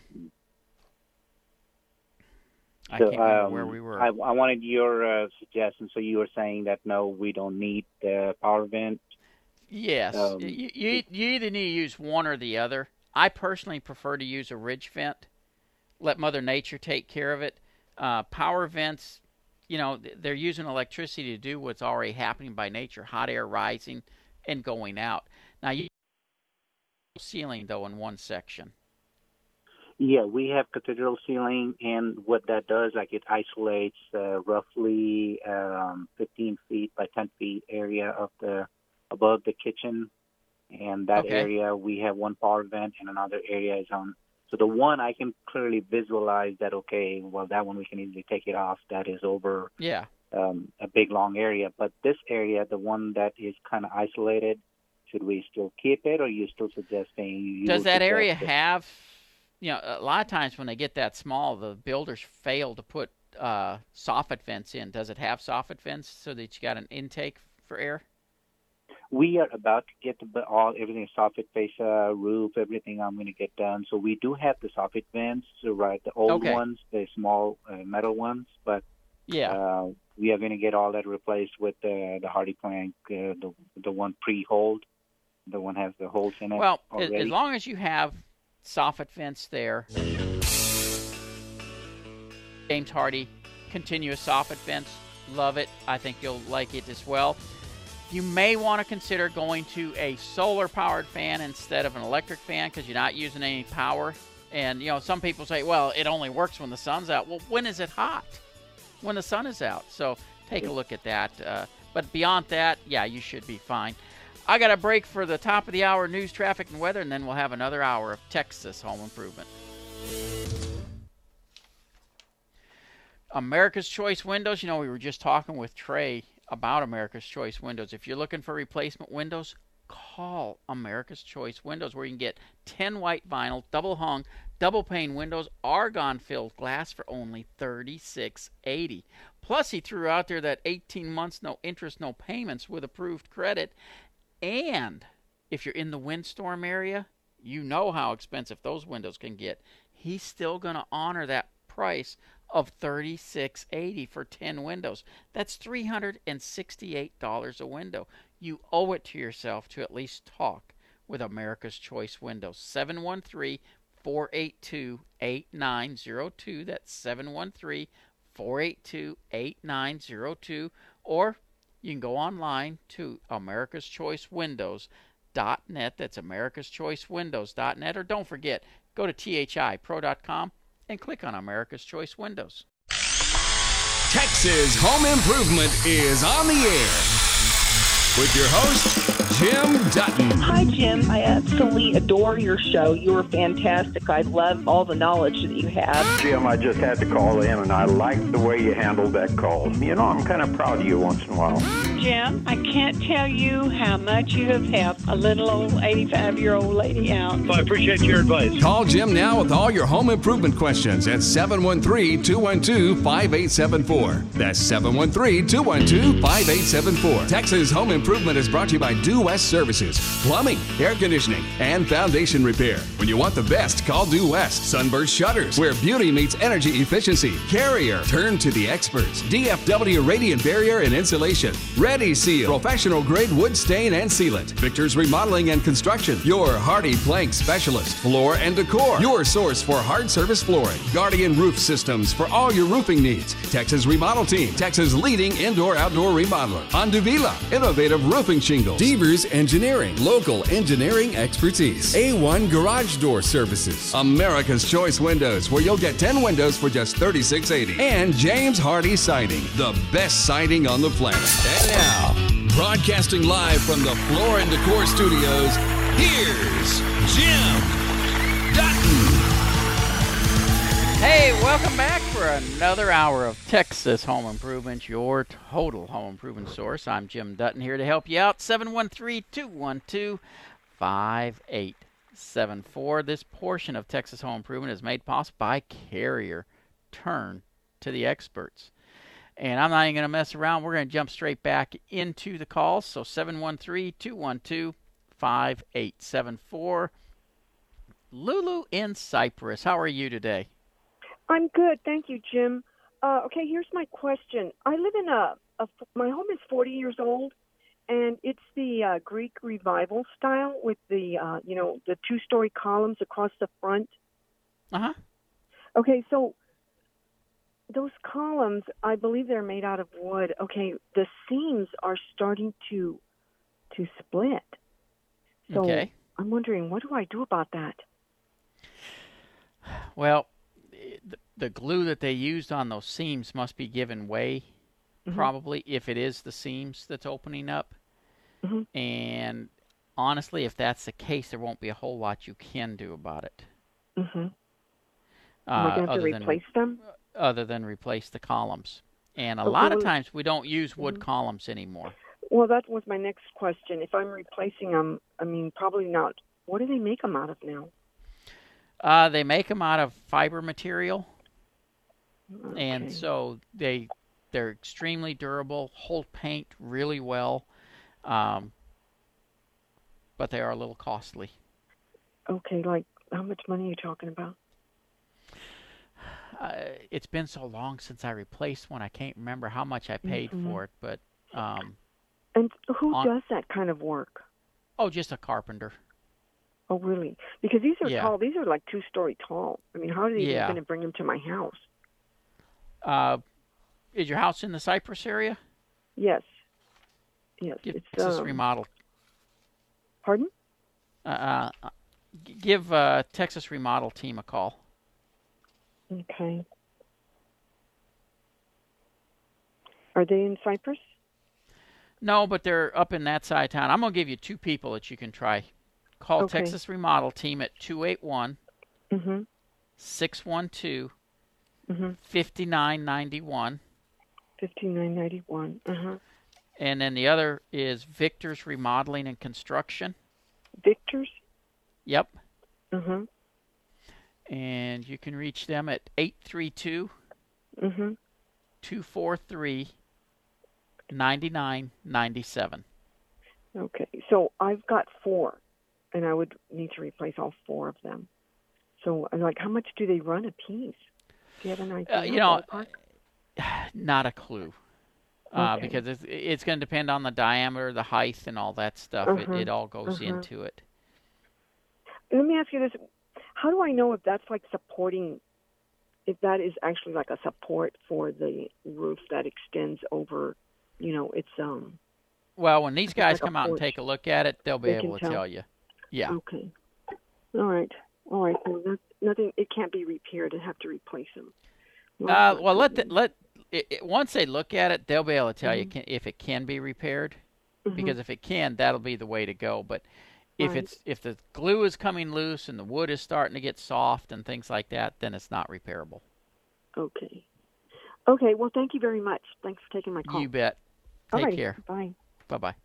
I So, can't remember um, where we were. I, I wanted your uh, suggestion. So you were saying that no, we don't need the power vent. Yes, Um, you, you you either need to use one or the other. I personally prefer to use a ridge vent. Let Mother Nature take care of it. Uh, power vents, you know, they're using electricity to do what's already happening by nature: hot air rising and going out. Now you ceiling though in one section. Yeah, we have cathedral ceiling, and what that does, like it isolates uh, roughly um, 15 feet by 10 feet area of the above the kitchen, and that Okay. area we have one power vent, and another area is on. So the one I can clearly visualize that okay, well that one we can easily take it off. That is over Yeah. um, a big long area, but this area, the one that is kind of isolated, should we still keep it, or you still suggesting? You Does that area that- have? You know, a lot of times when they get that small, the builders fail to put uh, soffit vents in. Does it have soffit vents so that you got an intake for air? We are about to get the all everything soffit fascia, roof, everything. I'm going to get done. So we do have the soffit vents, right, the old Okay. ones, the small uh, metal ones, but Yeah. uh, we are going to get all that replaced with the the Hardie plank, uh, the the one pre-hold, the one has the holes in it. Well, as, already. as long as you have soffit vents there, James Hardie, continuous soffit vents, love it. I think you'll like it as well. You may want to consider going to a solar powered fan instead of an electric fan because you're not using any power. And you know, some people say, well, it only works when the sun's out. Well, when is it hot? When the sun is out. So take a look at that. Uh, but beyond that, yeah, you should be fine. I got a break for the top of the hour news, traffic, and weather, and then we'll have another hour of Texas home improvement. America's Choice Windows. You know, we were just talking with Trey about America's Choice Windows. If you're looking for replacement windows, call America's Choice Windows, where you can get 10 white vinyl, double hung, double pane windows, argon filled glass for only $36.80. Plus, he threw out there that 18 months, no interest, no payments with approved credit. And if you're in the windstorm area, you know how expensive those windows can get. He's still going to honor that price of $36.80 for 10 windows. That's $368 a window. You owe it to yourself to at least talk with America's Choice Windows. 713 482 8902. That's 713 482 8902. Or you can go online to America's Choice Windows. .net. That's americaschoicewindows.net. Or don't forget, go to thipro.com and click on America's Choice Windows. Texas Home Improvement is on the air with your host, Jim Dutton. Hi, Jim. I absolutely adore your show. You are fantastic. I love all the knowledge that you have. Jim, I just had to call in, and I like the way you handled that call. You know, I'm kind of proud of you once in a while. Jim, I can't tell you how much you have helped a little old 85 year old lady out. I appreciate your advice. Call Jim now with all your home improvement questions at 713 212 5874. That's 713 212 5874. Texas Home Improvement is brought to you by Due West Services, plumbing, air conditioning, and foundation repair. When you want the best, call Due West. Sunburst Shutters, where beauty meets energy efficiency. Carrier, turn to the experts. DFW Radiant Barrier and Insulation. Seal, professional grade wood stain and sealant. Victor's Remodeling and Construction, your Hardie Plank specialist. Floor and Decor, your source for hard surface flooring. Guardian Roof Systems for all your roofing needs. Texas Remodel Team, Texas leading indoor-outdoor remodeler. Onduvilla, innovative roofing shingles. Devers Engineering, local engineering expertise. A1 Garage Door Services. America's Choice Windows, where you'll get 10 windows for just $36.80. And James Hardie Siding, the best siding on the planet. Now, broadcasting live from the Floor and Decor Studios, here's Jim Dutton. Hey, welcome back for another hour of Texas Home Improvement, your total home improvement source. I'm Jim Dutton here to help you out. 713 212 5874. This portion of Texas Home Improvement is made possible by Carrier. Turn to the experts. And I'm not even going to mess around. We're going to jump straight back into the calls. So 713 212 5874. Lulu in Cypress, how are you today? I'm good, thank you, Jim. Uh, okay, here's my question. I live in a, a my home is 40 years old, and it's the uh, Greek Revival style with the uh, you know the two-story columns across the front. Uh huh. Okay, so those columns, I believe they're made out of wood. Okay, the seams are starting to to split. So Okay. I'm wondering, what do I do about that? Well, the, the glue that they used on those seams must be given way, Mhm. probably, if it is the seams that's opening up. Mhm. And honestly, if that's the case, there won't be a whole lot you can do about it. Mm-hmm. Am Uh, I going to have to other than replace them? Other than replace the columns. And a But lot of times we don't use wood Mhm. columns anymore. Well, that was my next question. If I'm replacing them, I mean, probably not. What do they make them out of now? Uh, they make them out of fiber material, Okay. and so they they're extremely durable, hold paint really well, um, but they are a little costly. Okay, like how much money are you talking about? Uh, it's been so long since I replaced one, I can't remember how much I paid Mhm. for it, but um, And who On- does that kind of work? oh, just a carpenter. Oh, really? Because these are Yeah. tall. These are like two story tall. I mean, how are they even Yeah. going to bring them to my house? Uh, is your house in the Cypress area? Yes. Yes. Give it's Texas um, Remodel. Pardon? Uh, uh, give uh, Texas Remodel team a call. Okay. Are they in Cypress? No, but they're up in that side of town. I'm gonna give you two people that you can try. Call Okay. Texas Remodel Team at 281 Mm-hmm. 612 Mm-hmm. 5991. Fifteen nine ninety one. Uh huh. And then the other is Victor's Remodeling and Construction. Victor's. Yep. Mm-hmm. And you can reach them at 832 Mm-hmm. 243 9997. Okay. So I've got four, and I would need to replace all four of them. So, I'm like, how much do they run a piece? Do you have an idea? Uh, you know, (sighs) not a clue. Uh, Okay. Because it's, it's going to depend on the diameter, the height, and all that stuff. It, Uh-huh, it all goes uh-huh. into it. Let me ask you this: How do I know if that's like supporting? If that is actually like a support for the roof that extends over, you know, it's um. Well, when these guys like come out and take a look at it, they'll be They able to tell. tell you. Yeah. Okay. All right. All right. So that, nothing. It can't be repaired. I have to replace them. Uh, well, let the, let it, it, once they look at it, they'll be able to tell you Mhm. can, if it can be repaired. Mhm. Because if it can, that'll be the way to go. But if Right. it's if the glue is coming loose and the wood is starting to get soft and things like that, then it's not repairable. Okay. Okay. Well, thank you very much. Thanks for taking my call. You bet. Take righty. care. Bye. Bye bye.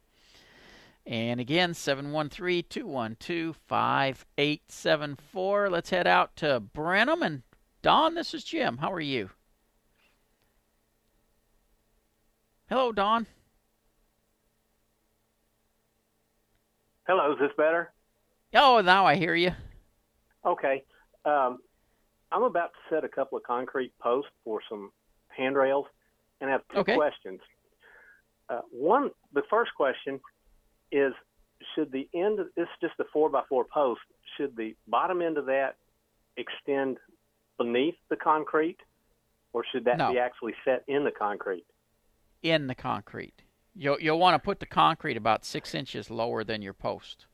And again, 713 212 5874. Let's head out to Brenham. And Don, this is Jim. How are you? Hello, Don. Hello, is this better? Oh, now I hear you. Okay. Um, I'm about to set a couple of concrete posts for some handrails, and I have two Okay. questions. Uh, one, the first question is: Should the end? Of, this is just a four by four post. Should the bottom end of that extend beneath the concrete, or should that No. be actually set in the concrete? In the concrete. You'll, you'll want to put the concrete about six inches lower than your post.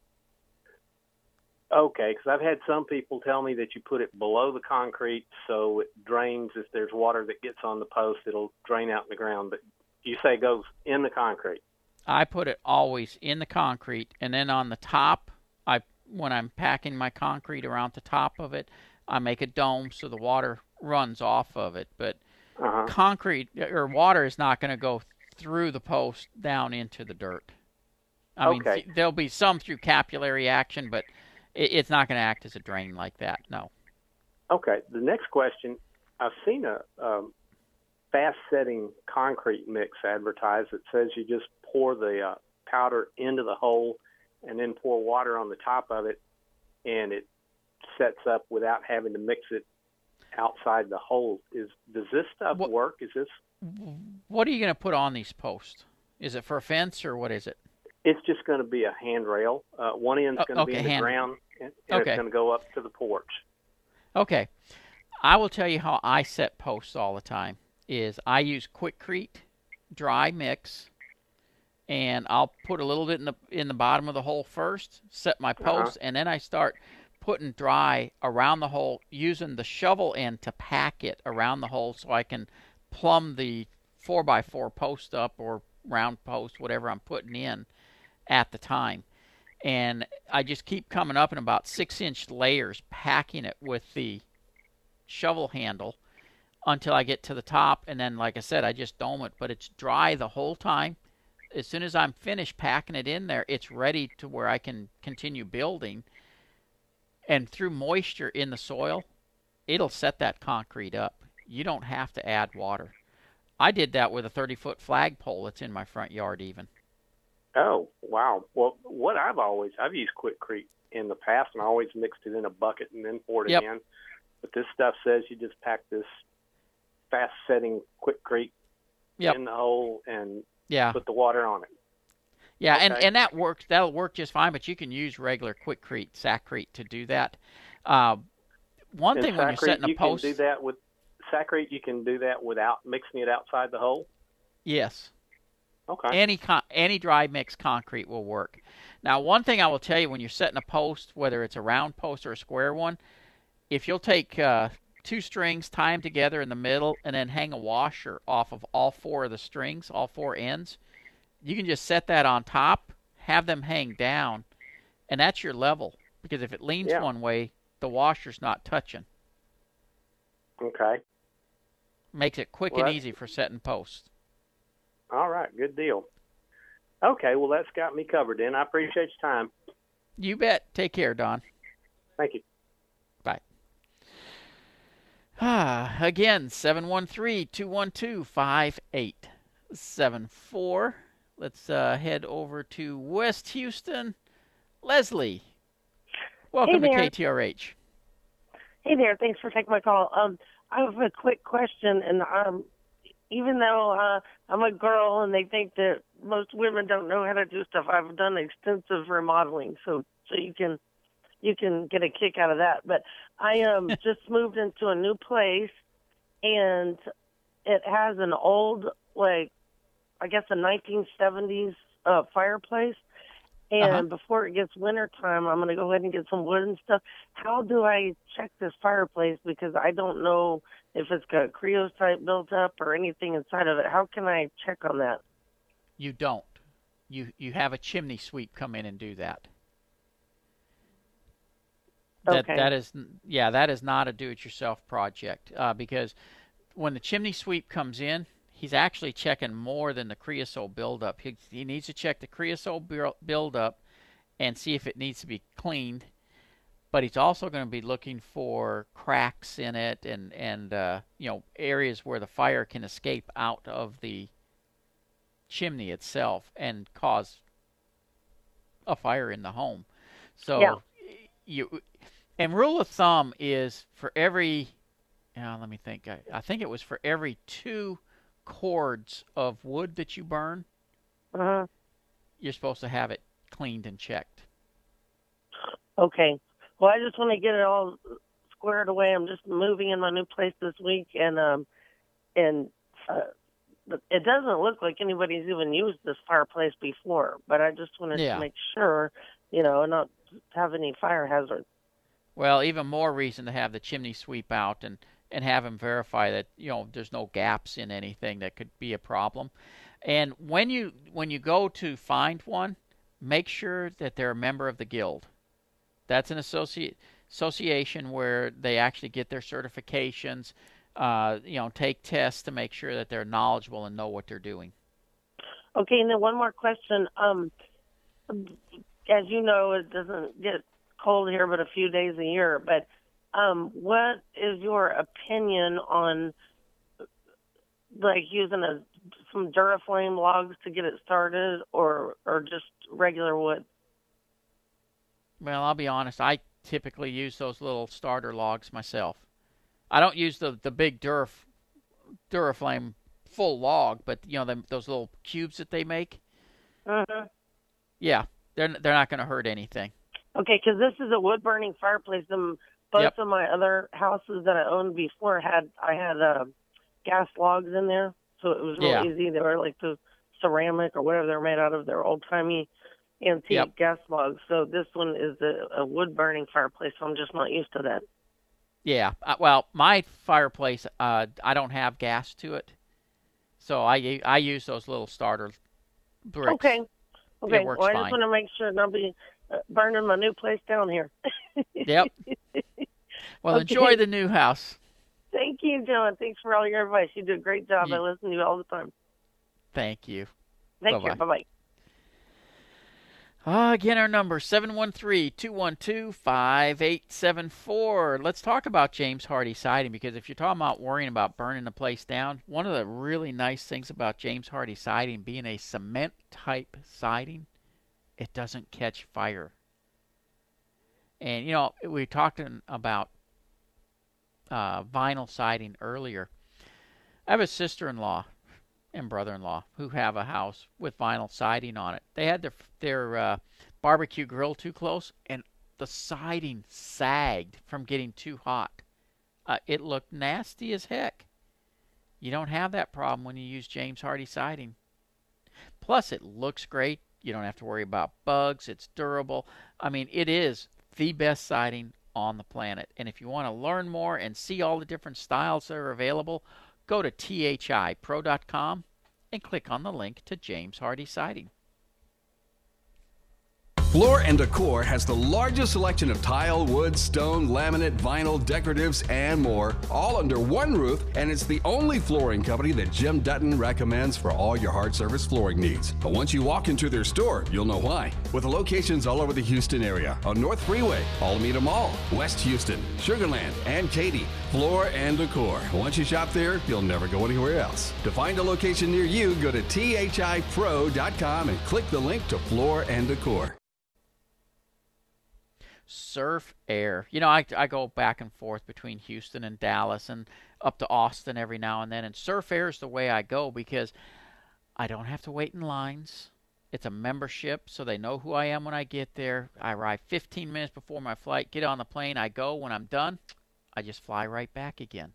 Okay, because I've had some people tell me that you put it below the concrete so it drains. If there's water that gets on the post, it'll drain out in the ground. But you say it goes in the concrete. I put it always in the concrete, and then on the top, I when I'm packing my concrete around the top of it, I make a dome so the water runs off of it. But Uh-huh. concrete or water is not going to go through the post down into the dirt. I mean, Okay. th- there'll be some through capillary action, but it, it's not going to act as a drain like that. No. Okay. The next question, I've seen a um, fast-setting concrete mix advertised that says you just pour the uh, powder into the hole and then pour water on the top of it, and it sets up without having to mix it outside the hole. Is does this stuff work? Is this? What are you going to put on these posts? Is it for a fence or what is it? It's just going to be a handrail. Uh, one end's Oh, going to be okay, in the hand- ground, and, Okay. it's going to go up to the porch. Okay. I will tell you how I set posts all the time is I use Quikrete dry mix and I'll put a little bit in the in the bottom of the hole first, set my Uh-huh. post and then I start putting dry around the hole using the shovel end to pack it around the hole so I can plumb the 4 by 4 post up or round post whatever I'm putting in at the time and I just keep coming up in about six inch layers, packing it with the shovel handle until I get to the top. And then, like I said, I just dome it, but it's dry the whole time. As soon as I'm finished packing it in there, it's ready to where I can continue building. And through moisture in the soil, it'll set that concrete up. You don't have to add water. I did that with a 30 foot flagpole that's in my front yard, even. Oh wow! Well, what I've always I've used Quikrete in the past, and I always mixed it in a bucket and then poured it Yep. in. But this stuff says you just pack this fast-setting Quikrete Yep. in the hole and Yeah. put the water on it. Yeah, and, Okay. and that works. That'll work just fine. But you can use regular Quikrete, Sakrete to do that. Uh, one And thing when you're setting a you post, can do that with Sakrete. You can do that without mixing it outside the hole. yes, Okay. any con- any dry mix concrete will work. Now, one thing I will tell you when you're setting a post, whether it's a round post or a square one, if you'll take uh, two strings, tie them together in the middle, and then hang a washer off of all four of the strings, all four ends, you can just set that on top, have them hang down, and that's your level. Because if it leans Yeah. one way, the washer's not touching. Okay. Makes it quick Well, and easy for setting posts. All right. Good deal. Okay. Well, that's got me covered. Then I appreciate your time. You bet. Take care, Don. Thank you. Bye. Ah, again, 713 212 5874. Let's uh, head over to West Houston. Leslie, welcome to. KTRH. Hey there, thanks for taking my call. Um, I have a quick question, and um, even though uh, I'm a girl and they think that most women don't know how to do stuff, I've done extensive remodeling, so so you can you can get a kick out of that. But I um (laughs) just moved into a new place, and it has an old like I guess a 1970s uh, fireplace. And Uh-huh. before it gets winter time, I'm going to go ahead and get some wood and stuff. How do I check this fireplace? Because I don't know if it's got creosote built up or anything inside of it. How can I check on that? You don't. You you have a chimney sweep come in and do that. That Okay. that is yeah that is not a do-it-yourself project uh, because when the chimney sweep comes in, he's actually checking more than the creosote buildup. He he needs to check the creosote buildup and see if it needs to be cleaned. But he's also going to be looking for cracks in it and and uh, you know areas where the fire can escape out of the chimney itself and cause a fire in the home. So Yeah. you and rule of thumb is for every yeah, let me think. I, I think it was for every two cords of wood that you burn, Uh-huh. you're supposed to have it cleaned and checked. Okay. Well, I just want to get it all squared away. I'm just moving in my new place this week, and um, and uh, it doesn't look like anybody's even used this fireplace before. But I just wanted Yeah. to make sure, you know, not have any fire hazards. Well, even more reason to have the chimney sweep out and and have him verify that you know there's no gaps in anything that could be a problem. And when you when you go to find one, make sure that they're a member of the guild. That's an associate association where they actually get their certifications. Uh, you know, take tests to make sure that they're knowledgeable and know what they're doing. Okay, and then one more question. Um, as you know, it doesn't get cold here, but a few days a year. But um, what is your opinion on like using a some Duraflame logs to get it started, or or just regular wood? Well, I'll be honest. I typically use those little starter logs myself. I don't use the the big Duraf Duraflame full log, but you know them, those little cubes that they make. Uh-huh. Yeah, they're they're not going to hurt anything. Okay, because this is a wood burning fireplace. And both Yep. of my other houses that I owned before had I had uh, gas logs in there, so it was real Yeah. easy. They were like the ceramic or whatever they're made out of. They're old timey antique Yep. gas logs. So this one is a, a wood burning fireplace. So I'm just not used to that. Yeah. Uh, well, my fireplace, uh, I don't have gas to it, so I I use those little starter bricks. Okay. Okay. Well, I fine. just want to make sure not be uh, burning my new place down here. (laughs) Yep. Well, Okay. enjoy the new house. Thank you, John. Thanks for all your advice. You do a great job. I You- listen to you all the time. Thank you. Thank you. Bye-bye. Bye bye. Uh, again, our number 713-212-5874. Let's talk about James Hardie siding because if you're talking about worrying about burning the place down, one of the really nice things about James Hardie siding being a cement type siding, it doesn't catch fire. And you know, we talked in- about uh, vinyl siding earlier. I have a sister-in-law and brother-in-law who have a house with vinyl siding on it. They had their their uh, barbecue grill too close, and the siding sagged from getting too hot. Uh, it looked nasty as heck. You don't have that problem when you use James Hardie siding. Plus, it looks great. You don't have to worry about bugs. It's durable. I mean, it is the best siding on the planet. And if you want to learn more and see all the different styles that are available, go to thipro.com and click on the link to James Hardie Siding. Floor and Decor has the largest selection of tile, wood, stone, laminate, vinyl, decoratives, and more, all under one roof, and it's the only flooring company that Jim Dutton recommends for all your hard surface flooring needs. But once you walk into their store, you'll know why. With locations all over the Houston area, on North Freeway, Almeda Mall, West Houston, Sugarland, and Katy, Floor and Decor. Once you shop there, you'll never go anywhere else. To find a location near you, go to thipro.com and click the link to Floor and Decor. Surf Air. You know, I, I go back and forth between Houston and Dallas and up to Austin every now and then. And Surf Air is the way I go because I don't have to wait in lines. It's a membership, so they know who I am when I get there. I arrive 15 minutes before my flight, get on the plane, I go. When I'm done, I just fly right back again.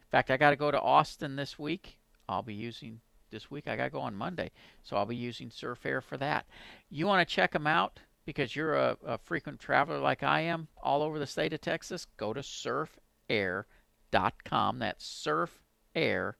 In fact, I got to go to Austin this week. I'll be using this week. I got to go on Monday, so I'll be using Surf Air for that. You want to check them out because you're a, a frequent traveler like I am all over the state of Texas? Go to surfair.com. That's surfair.com.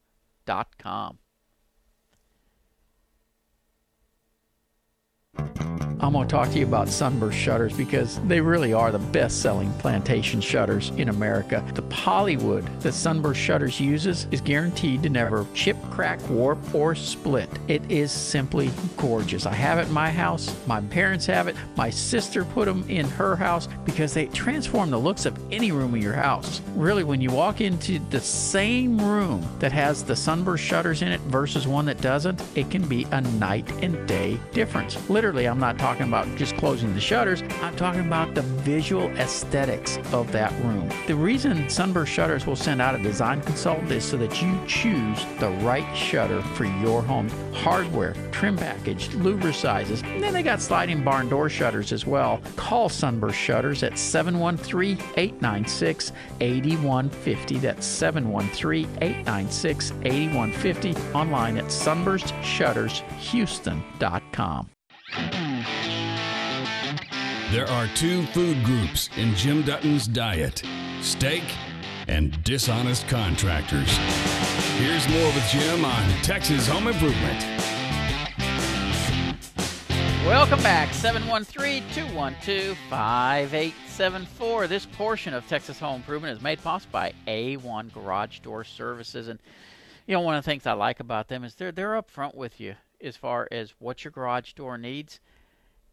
I'm going to talk to you about Sunburst shutters because they really are the best selling plantation shutters in America. The polywood that Sunburst Shutters uses is guaranteed to never chip, crack, warp, or split. It is simply gorgeous. I have it in my house. My parents have it. My sister put them in her house because they transform the looks of any room in your house. Really, when you walk into the same room that has the Sunburst shutters in it versus one that doesn't, it can be a night and day difference. Literally, I'm not talking about just closing the shutters, I'm talking about the visual aesthetics of that room. The reason Sunburst Shutters will send out a design consultant is so that you choose the right shutter for your home. Hardware, trim package, louver sizes, and then they got sliding barn door shutters as well. Call Sunburst Shutters at 713 896 8150. That's 713 896 8150. Online at sunburstshuttershouston.com. There are two food groups in Jim Dutton's diet steak and dishonest contractors. Here's more with Jim on Texas Home Improvement. Welcome back, 713-212-5874. This portion of Texas Home Improvement is made possible by A1 Garage Door Services. And, you know, one of the things I like about them is they're, they're upfront with you as far as what your garage door needs.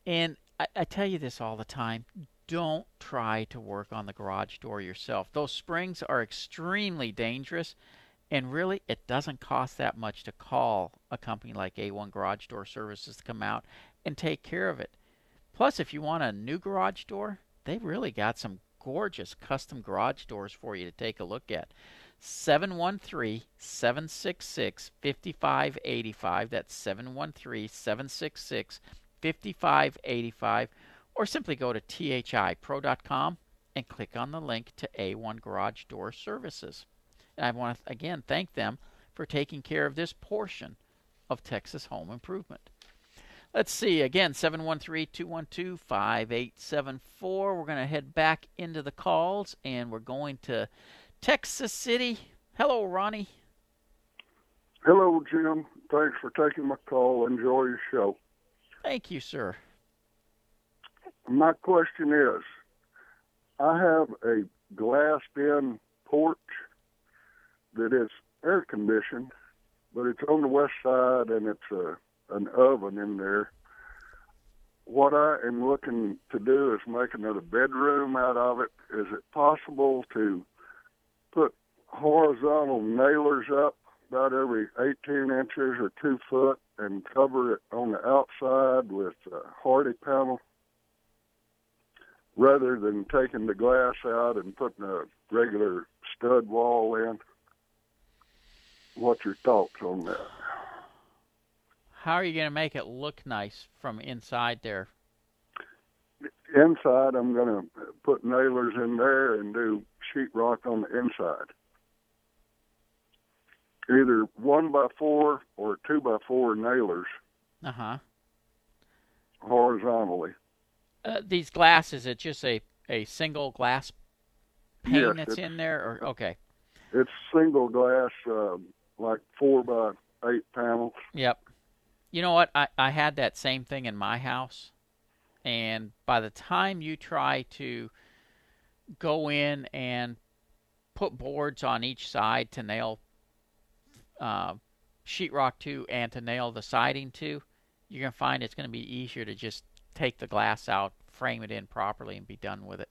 And I, I tell you this all the time. don't try to work on the garage door yourself. Those springs are extremely dangerous, and really, it doesn't cost that much to call a company like A1 Garage Door Services to come out and take care of it. Plus, if you want a new garage door, they've really got some gorgeous custom garage doors for you to take a look at. 713 766 5585. That's 713 766 5585. Or simply go to thipro.com and click on the link to A1 Garage Door Services. And I want to again thank them for taking care of this portion of Texas home improvement. Let's see, again, 713 212 5874. We're going to head back into the calls and we're going to Texas City. Hello, Ronnie. Hello, Jim. Thanks for taking my call. Enjoy your show. Thank you, sir. My question is I have a glassed in porch that is air conditioned, but it's on the west side and it's a an oven in there. What I am looking to do is make another bedroom out of it. Is it possible to put horizontal nailers up about every 18 inches or two foot and cover it on the outside with a Hardie panel rather than taking the glass out and putting a regular stud wall in? What's your thoughts on that? How are you going to make it look nice from inside there? Inside, I'm going to put nailers in there and do sheetrock on the inside. Either one by four or two by four nailers Uh huh. horizontally. Uh, these glasses, it's just a, a single glass pane Yes, that's in there, or okay. It's single glass, uh, like four by eight panels. Yep. You know what? I, I had that same thing in my house. And by the time you try to go in and put boards on each side to nail uh, sheetrock to and to nail the siding to, you're going to find it's going to be easier to just take the glass out, frame it in properly, and be done with it.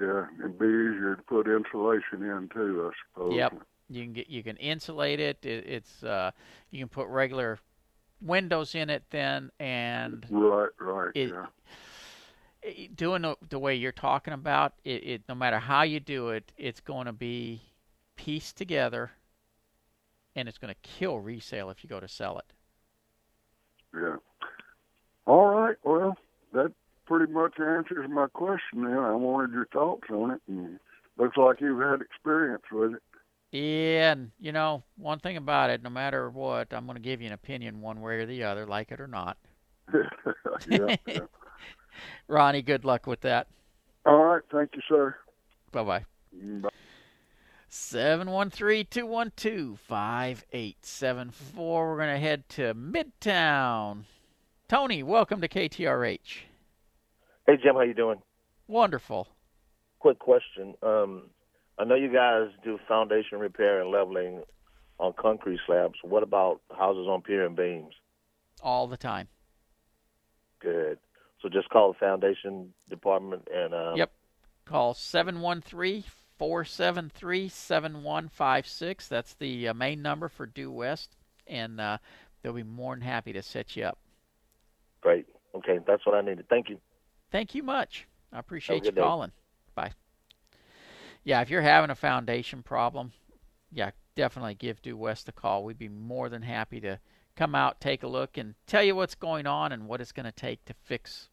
Yeah, it'd be easier to put insulation in too, I suppose. Yep. You can get you can insulate it. it it's uh, you can put regular windows in it then, and Right, right. it, yeah. it- doing the, the way you're talking about it, it. No matter how you do it, it's going to be pieced together, and it's going to kill resale if you go to sell it. Yeah. All right. Well, that pretty much answers my question. Then I wanted your thoughts on it, and looks like you've had experience with it. Yeah, and you know one thing about it, no matter what, I'm going to give you an opinion one way or the other, like it or not. (laughs) (laughs) yeah, yeah. Ronnie, good luck with that. All right. Thank you, sir. Bye bye. Bye. 713 212 5874. We're going to head to Midtown. Tony, welcome to KTRH. Hey Jim, how you doing? Wonderful. Quick question. Um, I know you guys do foundation repair and leveling on concrete slabs. What about houses on pier and beams? All the time. Good. So just call the foundation department and um, Yep. Call 713 473 7156. That's the uh, main number for Due West, and uh, they'll be more than happy to set you up. Great. Okay, that's what I needed. Thank you. Thank you much. I appreciate you day. calling. Bye. Yeah, if you're having a foundation problem, yeah, definitely give Due West a call. We'd be more than happy to come out, take a look, and tell you what's going on and what it's going to take to fix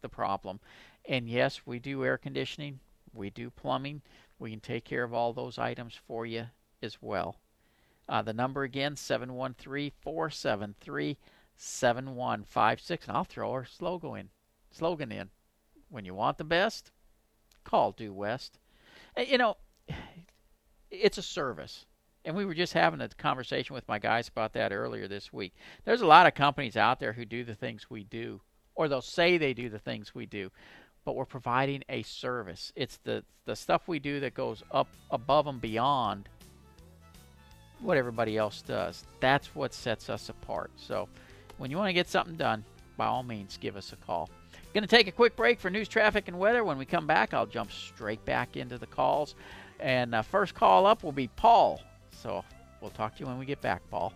the problem. And yes, we do air conditioning, we do plumbing, we can take care of all those items for you as well. Uh, the number again, 713 473 7156. And I'll throw our slogan in. Slogan in. When you want the best, call Due West. You know, it's a service. And we were just having a conversation with my guys about that earlier this week. There's a lot of companies out there who do the things we do, or they'll say they do the things we do, but we're providing a service. It's the the stuff we do that goes up above and beyond what everybody else does. That's what sets us apart. So, when you want to get something done, by all means, give us a call. Going to take a quick break for news, traffic, and weather. When we come back, I'll jump straight back into the calls. And uh, first call up will be Paul. So we'll talk to you when we get back, Paul.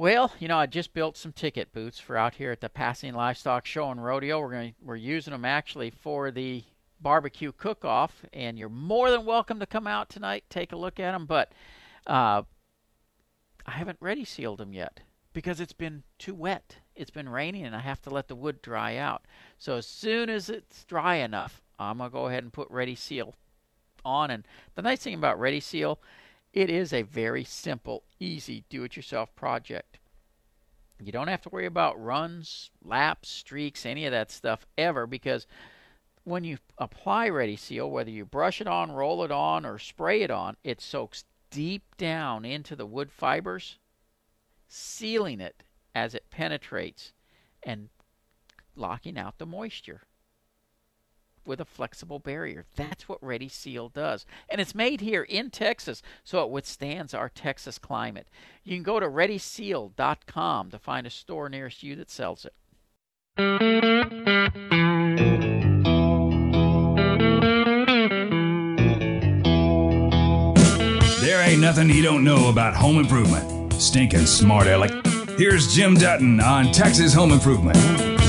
Well, you know, I just built some ticket booths for out here at the Pasadena Livestock Show and Rodeo. We're going we're using them actually for the barbecue cook-off, and you're more than welcome to come out tonight, take a look at them. But uh, I haven't ready sealed them yet because it's been too wet. It's been raining, and I have to let the wood dry out. So as soon as it's dry enough, I'm gonna go ahead and put ready seal on. And the nice thing about ready seal it is a very simple, easy do it yourself project. You don't have to worry about runs, laps, streaks, any of that stuff ever because when you apply Ready Seal, whether you brush it on, roll it on, or spray it on, it soaks deep down into the wood fibers, sealing it as it penetrates and locking out the moisture with a flexible barrier. That's what Ready Seal does. And it's made here in Texas, so it withstands our Texas climate. You can go to readyseal.com to find a store nearest you that sells it. There ain't nothing you don't know about home improvement. Stinking smart aleck. Here's Jim Dutton on Texas Home Improvement.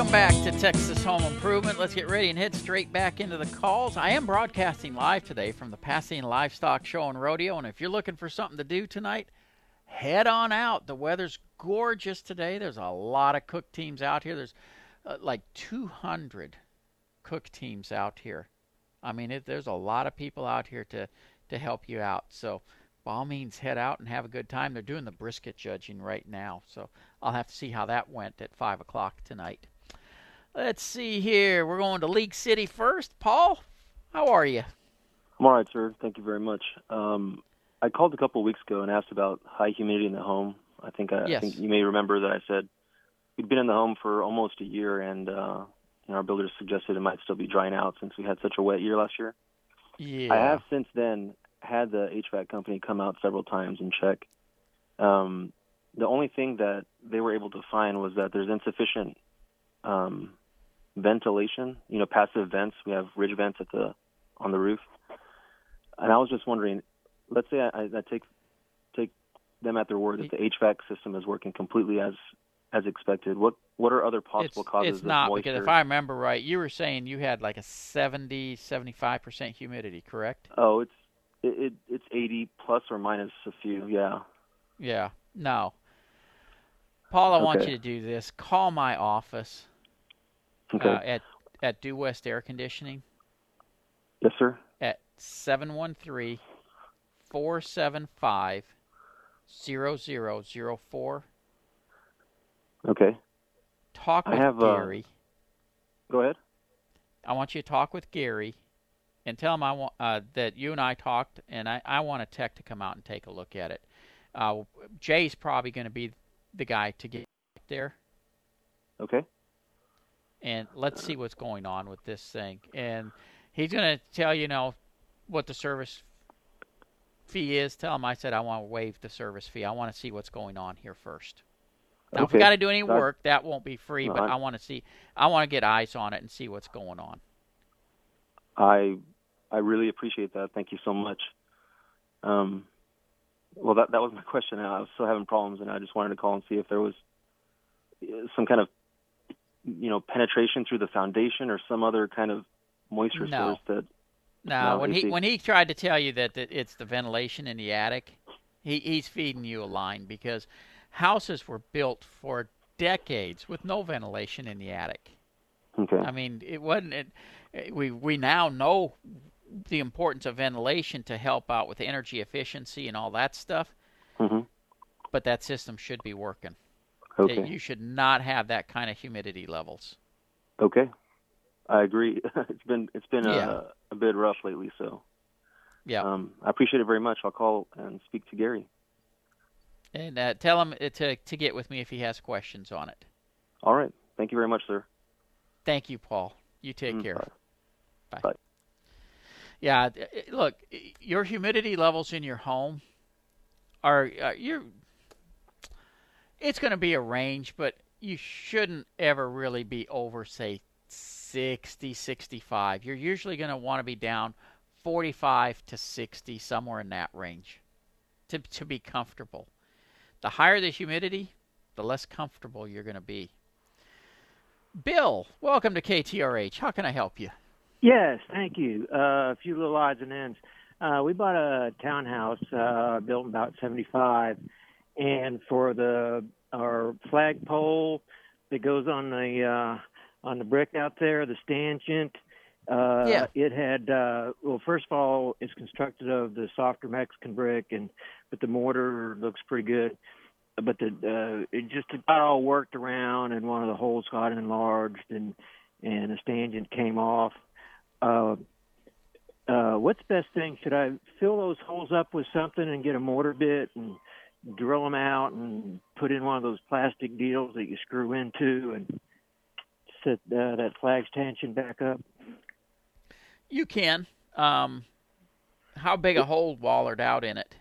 Welcome back to Texas Home Improvement. Let's get ready and head straight back into the calls. I am broadcasting live today from the Pasadena Livestock Show and Rodeo, and if you're looking for something to do tonight, head on out. The weather's gorgeous today. There's a lot of cook teams out here. There's uh, like 200 cook teams out here. I mean, it, there's a lot of people out here to to help you out. So, by all means, head out and have a good time. They're doing the brisket judging right now, so I'll have to see how that went at five o'clock tonight. Let's see here. We're going to League City first. Paul, how are you? I'm all right, sir. Thank you very much. Um, I called a couple of weeks ago and asked about high humidity in the home. I think I, Yes. I think you may remember that I said we'd been in the home for almost a year, and uh, you know, our builder suggested it might still be drying out since we had such a wet year last year. Yeah. I have since then had the HVAC company come out several times and check. Um, the only thing that they were able to find was that there's insufficient um, ventilation. You know, passive vents. We have ridge vents at the on the roof, and I was just wondering. Let's say I, I take take them at their word that the HVAC system is working completely as as expected. What what are other possible causes it's not because if I remember right, you were saying you had like a 70, 75 percent humidity, correct? oh, it's it, it it's 80 plus or minus a few. Yeah. Yeah. No. Paul, I want you to do this. Call my office Okay. uh, at at Due West Air Conditioning yes, sir. at 713-475-0004. Okay. Talk I with have, uh, Gary. Go ahead. I want you to talk with Gary and tell him I want uh, that you and I talked, and I, I want a tech to come out and take a look at it. Uh, Jay's probably going to be the guy to get there, Okay. And let's see what's going on with this thing. And he's going to tell you, know what the service fee is. Tell him I said I want to waive the service fee. I want to see what's going on here first. Now, if we Okay. got to do any work, that won't be free, No, but I'm- I want to see. I want to get eyes on it and see what's going on. I I really appreciate that. Thank you so much. Um, well, that that was my (laughs) question. I was still having problems, and I just wanted to call and see if there was uh, some kind of you know penetration through the foundation or some other kind of moisture No. source that. No, when he when he tried to tell you that, that it's the ventilation in the attic, he he's feeding you a line because houses were built for decades with no ventilation in the attic. Okay. I mean, it wasn't. It, it- we we now know the importance of ventilation to help out with energy efficiency and all that stuff, Mm-hmm. but that system should be working. Okay. You should not have that kind of humidity levels. Okay. I agree. (laughs) it's been it's been Yeah. a, a bit rough lately, so Yeah. um, I appreciate it very much. I'll call and speak to Gary. And uh, tell him to to get with me if he has questions on it. All right. Thank you very much, sir. Thank you, Paul. You take Mm, care. bye. Bye. Bye. Yeah, look, your humidity levels in your home are uh, you're it's going to be a range, but you shouldn't ever really be over say 60, 65. You're usually going to want to be down 45 to 60 somewhere in that range to to be comfortable. The higher the humidity, the less comfortable you're going to be. Bill, welcome to KTRH. How can I help you? Yes, thank you. Uh, a few little odds and ends. Uh, we bought a townhouse uh, built in about '75, and for the our flagpole that goes on the uh, on the brick out there, the stanchion, uh, Yeah. it had uh, well, first of all, it's constructed of the softer Mexican brick, and but the mortar looks pretty good. But the uh, it just got all worked around, and one of the holes got enlarged, and and the stanchion came off. Uh, uh, what's the best thing? Should I fill those holes up with something and get a mortar bit and drill them out and put in one of those plastic deals that you screw into and set uh, that flag's tension back up? You can. Um, how big a hole wallered out in it?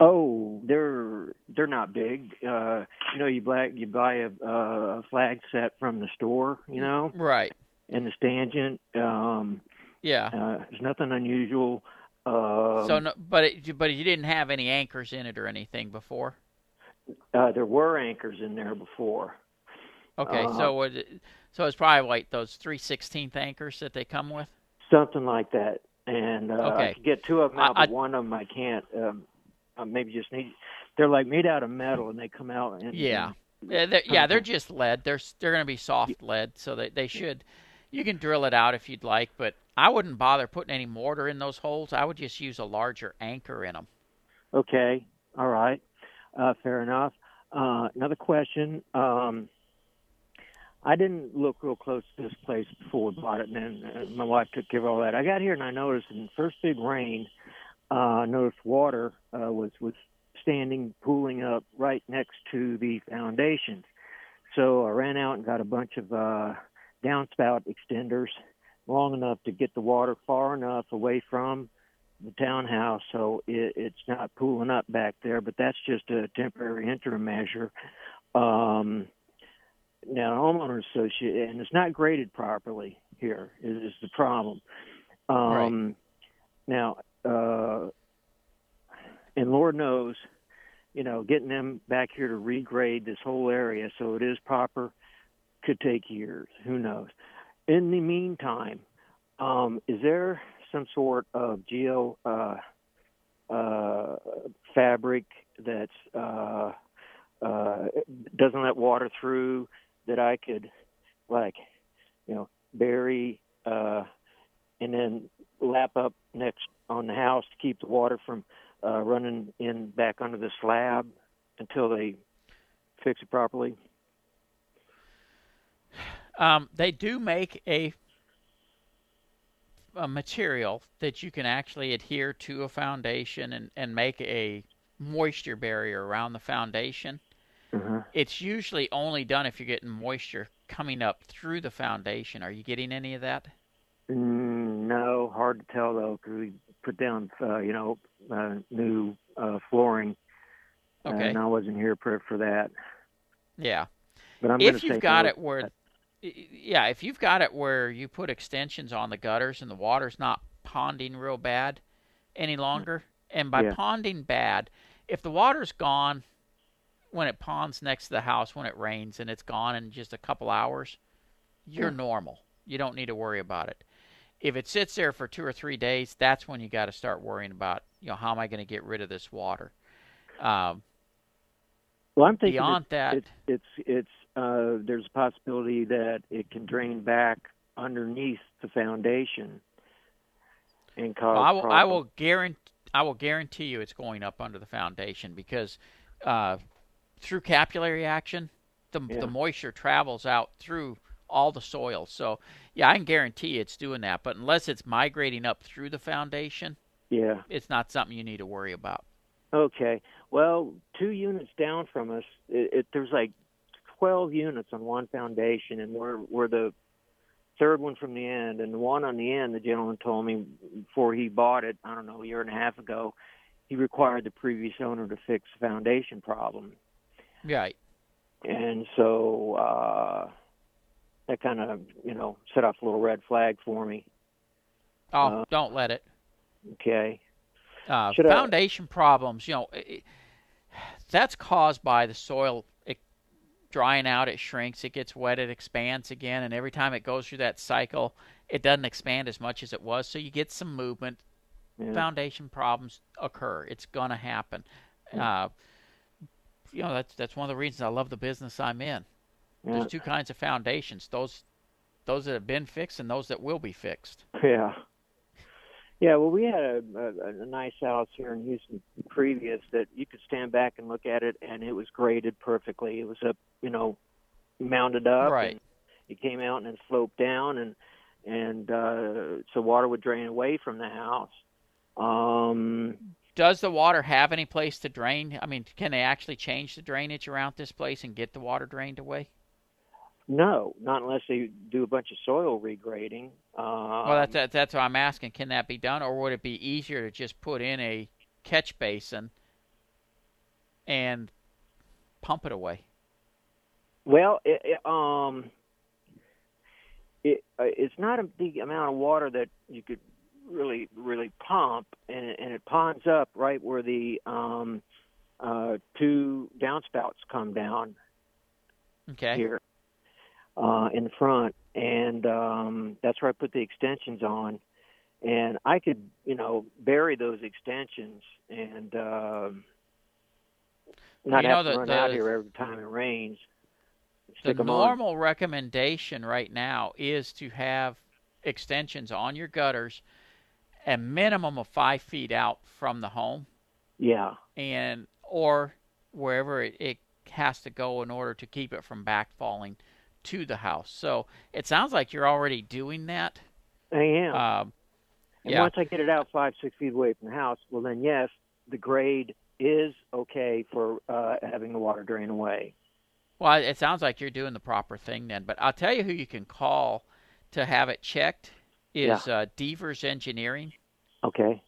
Oh, they're they're not big. Uh, you know, you buy you buy a, a flag set from the store. You know, Right. and the stanchion. Um, Yeah. uh, there's nothing unusual. Um, so, no, but it, but you didn't have any anchors in it or anything before. uh, there were anchors in there before. Okay, Uh, so it, so it's probably like those three sixteenth anchors that they come with. something like that. And uh, I Okay. could get two of them out, I- but one of them I can't. Um, I maybe just need. They're like made out of metal, and they come out. And, Yeah. and- Yeah, they're, yeah, they're just lead. They're they're going to be soft lead, so they they should. You can drill it out if you'd like, but I wouldn't bother putting any mortar in those holes. I would just use a larger anchor in them. Okay. All right. Uh, fair enough. Uh, another question. Um, I didn't look real close to this place before we bought it, and then my wife took care of all that. I got here and I noticed in the first big rain, uh, I noticed water uh, was was standing, pooling up right next to the foundations. So I ran out and got a bunch of uh, downspout extenders, long enough to get the water far enough away from the townhouse so it, it's not pooling up back there, but that's just a temporary interim measure. Um, now, homeowners association, and it's not graded properly here is, is the problem. Um, Now, uh, and Lord knows, you know, getting them back here to regrade this whole area so it is proper could take years. Who knows? In the meantime, um, is there some sort of geo uh, uh, fabric that's uh, uh, doesn't let water through that I could like you know bury uh, and then lap up next on the house to keep the water from uh, running in back under the slab until they fix it properly. Um, they do make a a material that you can actually adhere to a foundation and, and make a moisture barrier around the foundation. Uh-huh. It's usually only done if you're getting moisture coming up through the foundation. Are you getting any of that? Mm, no, hard to tell though, because we put down, uh, you know, uh, new uh, flooring, Okay. and I wasn't here for for that. Yeah. But I'm if you've got note it where, yeah, if you've got it where you put extensions on the gutters and the water's not ponding real bad any longer, and by Yeah. ponding bad, if the water's gone when it ponds next to the house when it rains and it's gone in just a couple hours, you're Yeah. normal. You don't need to worry about it. If it sits there for two or three days, that's when you got to start worrying about, you know, how am I going to get rid of this water? Um, Well, I'm thinking beyond it's, that, it's it's it's uh, there's a possibility that it can drain back underneath the foundation and cause. Well, I will. I will guarantee. I will guarantee you it's going up under the foundation because uh, through capillary action, the Yeah. the moisture travels out through all the soil. So yeah, I can guarantee it's doing that. But unless it's migrating up through the foundation, Yeah. it's not something you need to worry about. Okay. Well, two units down from us, it, it, there's like 12 units on one foundation, and we're the third one from the end, and the one on the end, the gentleman told me before he bought it, I don't know, a year and a half ago, he required the previous owner to fix the foundation problem. Right. And so uh, that kind of, you know, set off a little red flag for me. Oh, Uh, don't let it. Okay. Uh, Should I- foundation problems, you know, it, that's caused by the soil drying out. It shrinks, it gets wet, it expands again, and every time it goes through that cycle, it doesn't expand as much as it was. So you get some movement. Yeah. Foundation problems occur. It's gonna happen. Uh, you know, that's that's one of the reasons I love the business I'm in. Yeah. There's two kinds of foundations: those those that have been fixed and those that will be fixed. Yeah. Yeah, well, we had a, a, a nice house here in Houston previous that you could stand back and look at it, and it was graded perfectly. It was up, you know, mounded up. Right. And it came out and it sloped down, and and uh, so water would drain away from the house. Um, Does the water have any place to drain? I mean, can they actually change the drainage around this place and get the water drained away? No, not unless they do a bunch of soil regrading. Um, well, that's that, that's what I'm asking. Can that be done, or would it be easier to just put in a catch basin and pump it away? Well, it, it, um, it uh, it's not a big amount of water that you could really really pump, and it, and it ponds up right where the um, uh, two downspouts come down Okay. here uh, in the front, and um, that's where I put the extensions on. And I could, you know, bury those extensions and um not You know, have to the- run the- out here every time it rains. The 'em on. normal recommendation right now is to have extensions on your gutters a minimum of five feet out from the home Yeah. and or wherever it, it has to go in order to keep it from backfalling to the house. So it sounds like you're already doing that. I am. Um, and yeah. once I get it out five, six feet away from the house, well, then yes, the grade is okay for uh, having the water drain away. Well, it sounds like you're doing the proper thing then. But I'll tell you who you can call to have it checked is uh, Devers Engineering. Okay.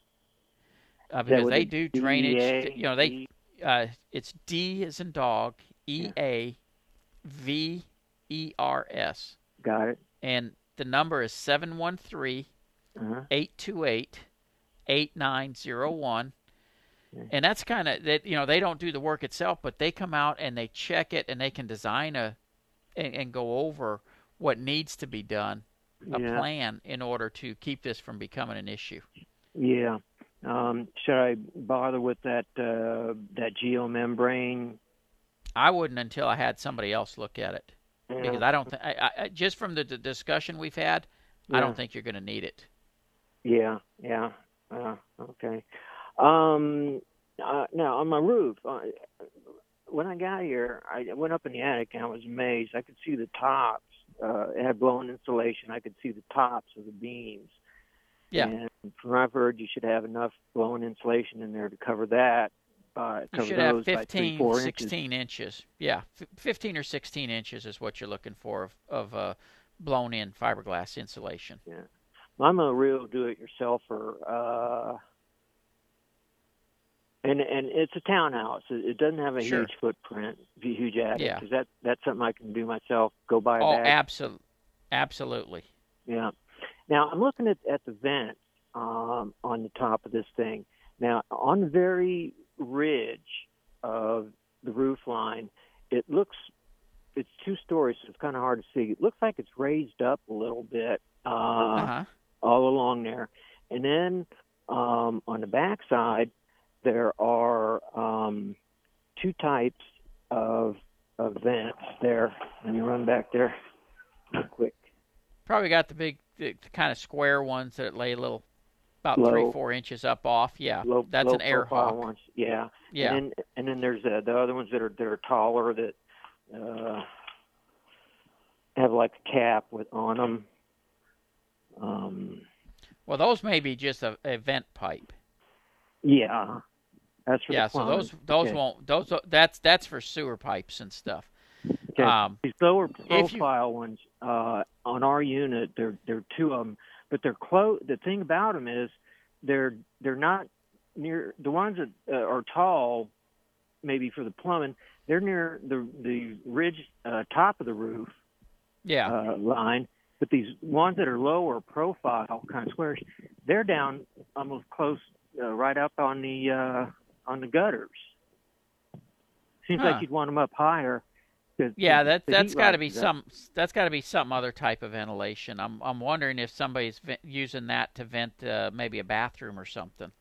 uh, because they do drainage. DEA? You know, they uh, it's D as in dog, E A V E R S, Got it. and the number is seven one three Uh-huh. eight two eight eight nine zero one. And that's kind of that. You know, they don't do the work itself, but they come out and they check it, and they can design a and, and go over what needs to be done, a Yeah. plan in order to keep this from becoming an issue. Yeah. Um, should I bother with that uh, that geomembrane? I wouldn't until I had somebody else look at it, Yeah. because I don't think I, I, just from the, the discussion we've had, I don't think you're going to need it. Yeah, yeah. Uh, okay. Um, uh, now on my roof, uh, when I got here, I went up in the attic and I was amazed. I could see the tops. Uh, it had blown insulation. I could see the tops of the beams. Yeah. And from what I've heard, you should have enough blown insulation in there to cover that. Uh, You should have those by three, 15, four 16 inches. Yeah, f- 15 or 16 inches is what you're looking for of, of uh, blown in fiberglass insulation. Yeah. I'm a real do-it-yourselfer, uh, and and it's a townhouse. It, it doesn't have a Sure. huge footprint, a huge attic. Yeah. 'cause that that's something I can do myself. Go buy a Oh, absolutely, absolutely. Yeah. Now I'm looking at at the vent um, on the top of this thing. Now on the very ridge of the roof line, it looks it's two stories, so it's kind of hard to see. It looks like it's raised up a little bit uh, Uh-huh. all along there, and then um, on the back side there are um, two types of of vents there. Let me run back there real quick. Probably got the big, the, the kind of square ones that lay a little, about three, Low. four inches up off. Yeah, low, that's low an air profile hawk. ones. Yeah. Yeah. And then, and then there's uh, the other ones that are that are taller that uh, have like a cap with on them. Um, Well, those may be just a, a vent pipe. yeah. That's for yeah, so those those Okay. won't those that's that's for sewer pipes and stuff. Okay. Um, These lower if you- profile ones uh, on our unit, there there are two of them, but they're close. The thing about them is they're they're not near the ones that uh, are tall, maybe for the plumbing. They're near the the ridge uh, top of the roof Yeah. uh, line, but these ones that are lower profile, kind of squarish, they're down almost close, uh, right up on the uh, on the gutters. Seems Huh. like you'd want them up higher. Yeah, the- that the that's got to be some that's got to be some other type of ventilation. I'm I'm wondering if somebody's using that to vent uh, maybe a bathroom or something.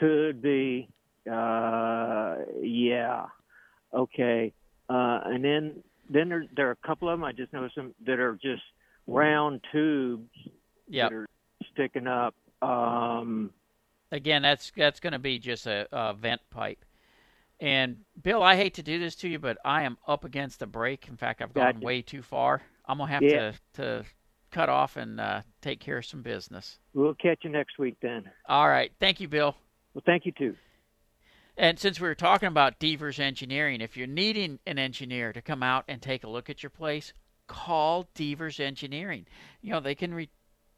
Could be. Uh, yeah. Okay. Uh, and then then there there are a couple of them I just noticed them that are just round tubes Yep. that are sticking up. Um, Again, that's that's going to be just a, a vent pipe. And Bill, I hate to do this to you, but I am up against the break. In fact, I've gone Gotcha. way too far. I'm gonna have Yeah. to to cut off and uh, take care of some business. we'll catch you next week then. All right, thank you, Bill. Well, thank you too. And since we were talking about Devers Engineering, if you're needing an engineer to come out and take a look at your place, call Devers Engineering. You know, they can re,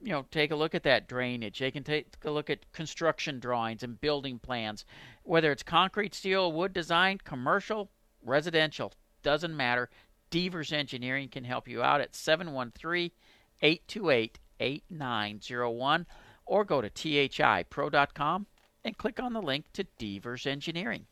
you know, take a look at that drainage. They can take a look at construction drawings and building plans, whether it's concrete, steel, wood design, commercial, residential, doesn't matter. Devers Engineering can help you out at 713-828-8901 or go to thipro.com and click on the link to Devers Engineering.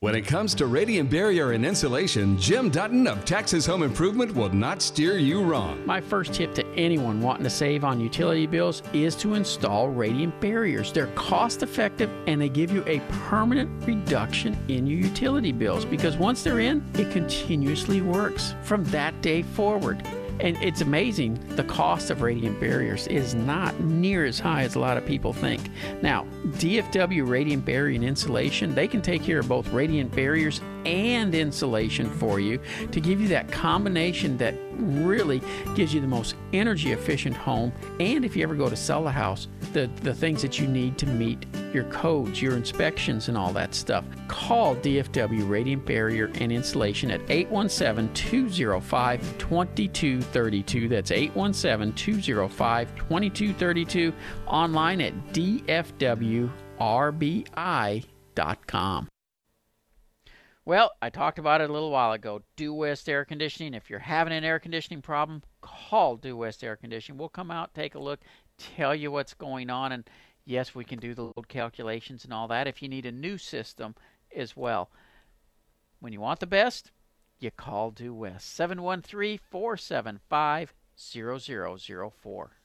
When it comes to radiant barrier and insulation, Jim Dutton of Texas Home Improvement will not steer you wrong. My first tip to anyone wanting to save on utility bills is to install radiant barriers. They're cost effective and they give you a permanent reduction in your utility bills because once they're in, it continuously works from that day forward. And it's amazing the cost of radiant barriers is not near as high as a lot of people think. Now, DFW Radiant Barrier and Insulation, they can take care of both radiant barriers and insulation for you to give you that combination that really gives you the most energy efficient home. And if you ever go to sell a house, the, the things that you need to meet your codes, your inspections, and all that stuff. Call DFW Radiant Barrier and Insulation at 817 205 2232. That's 817 205 2232. Online at DFWRBI.com. Well, I talked about it a little while ago. Due West Air Conditioning. If you're having an air conditioning problem, call Due West Air Conditioning. We'll come out, take a look, tell you what's going on, and yes, we can do the load calculations and all that if you need a new system as well. When you want the best, you call Due West 713 475 0004.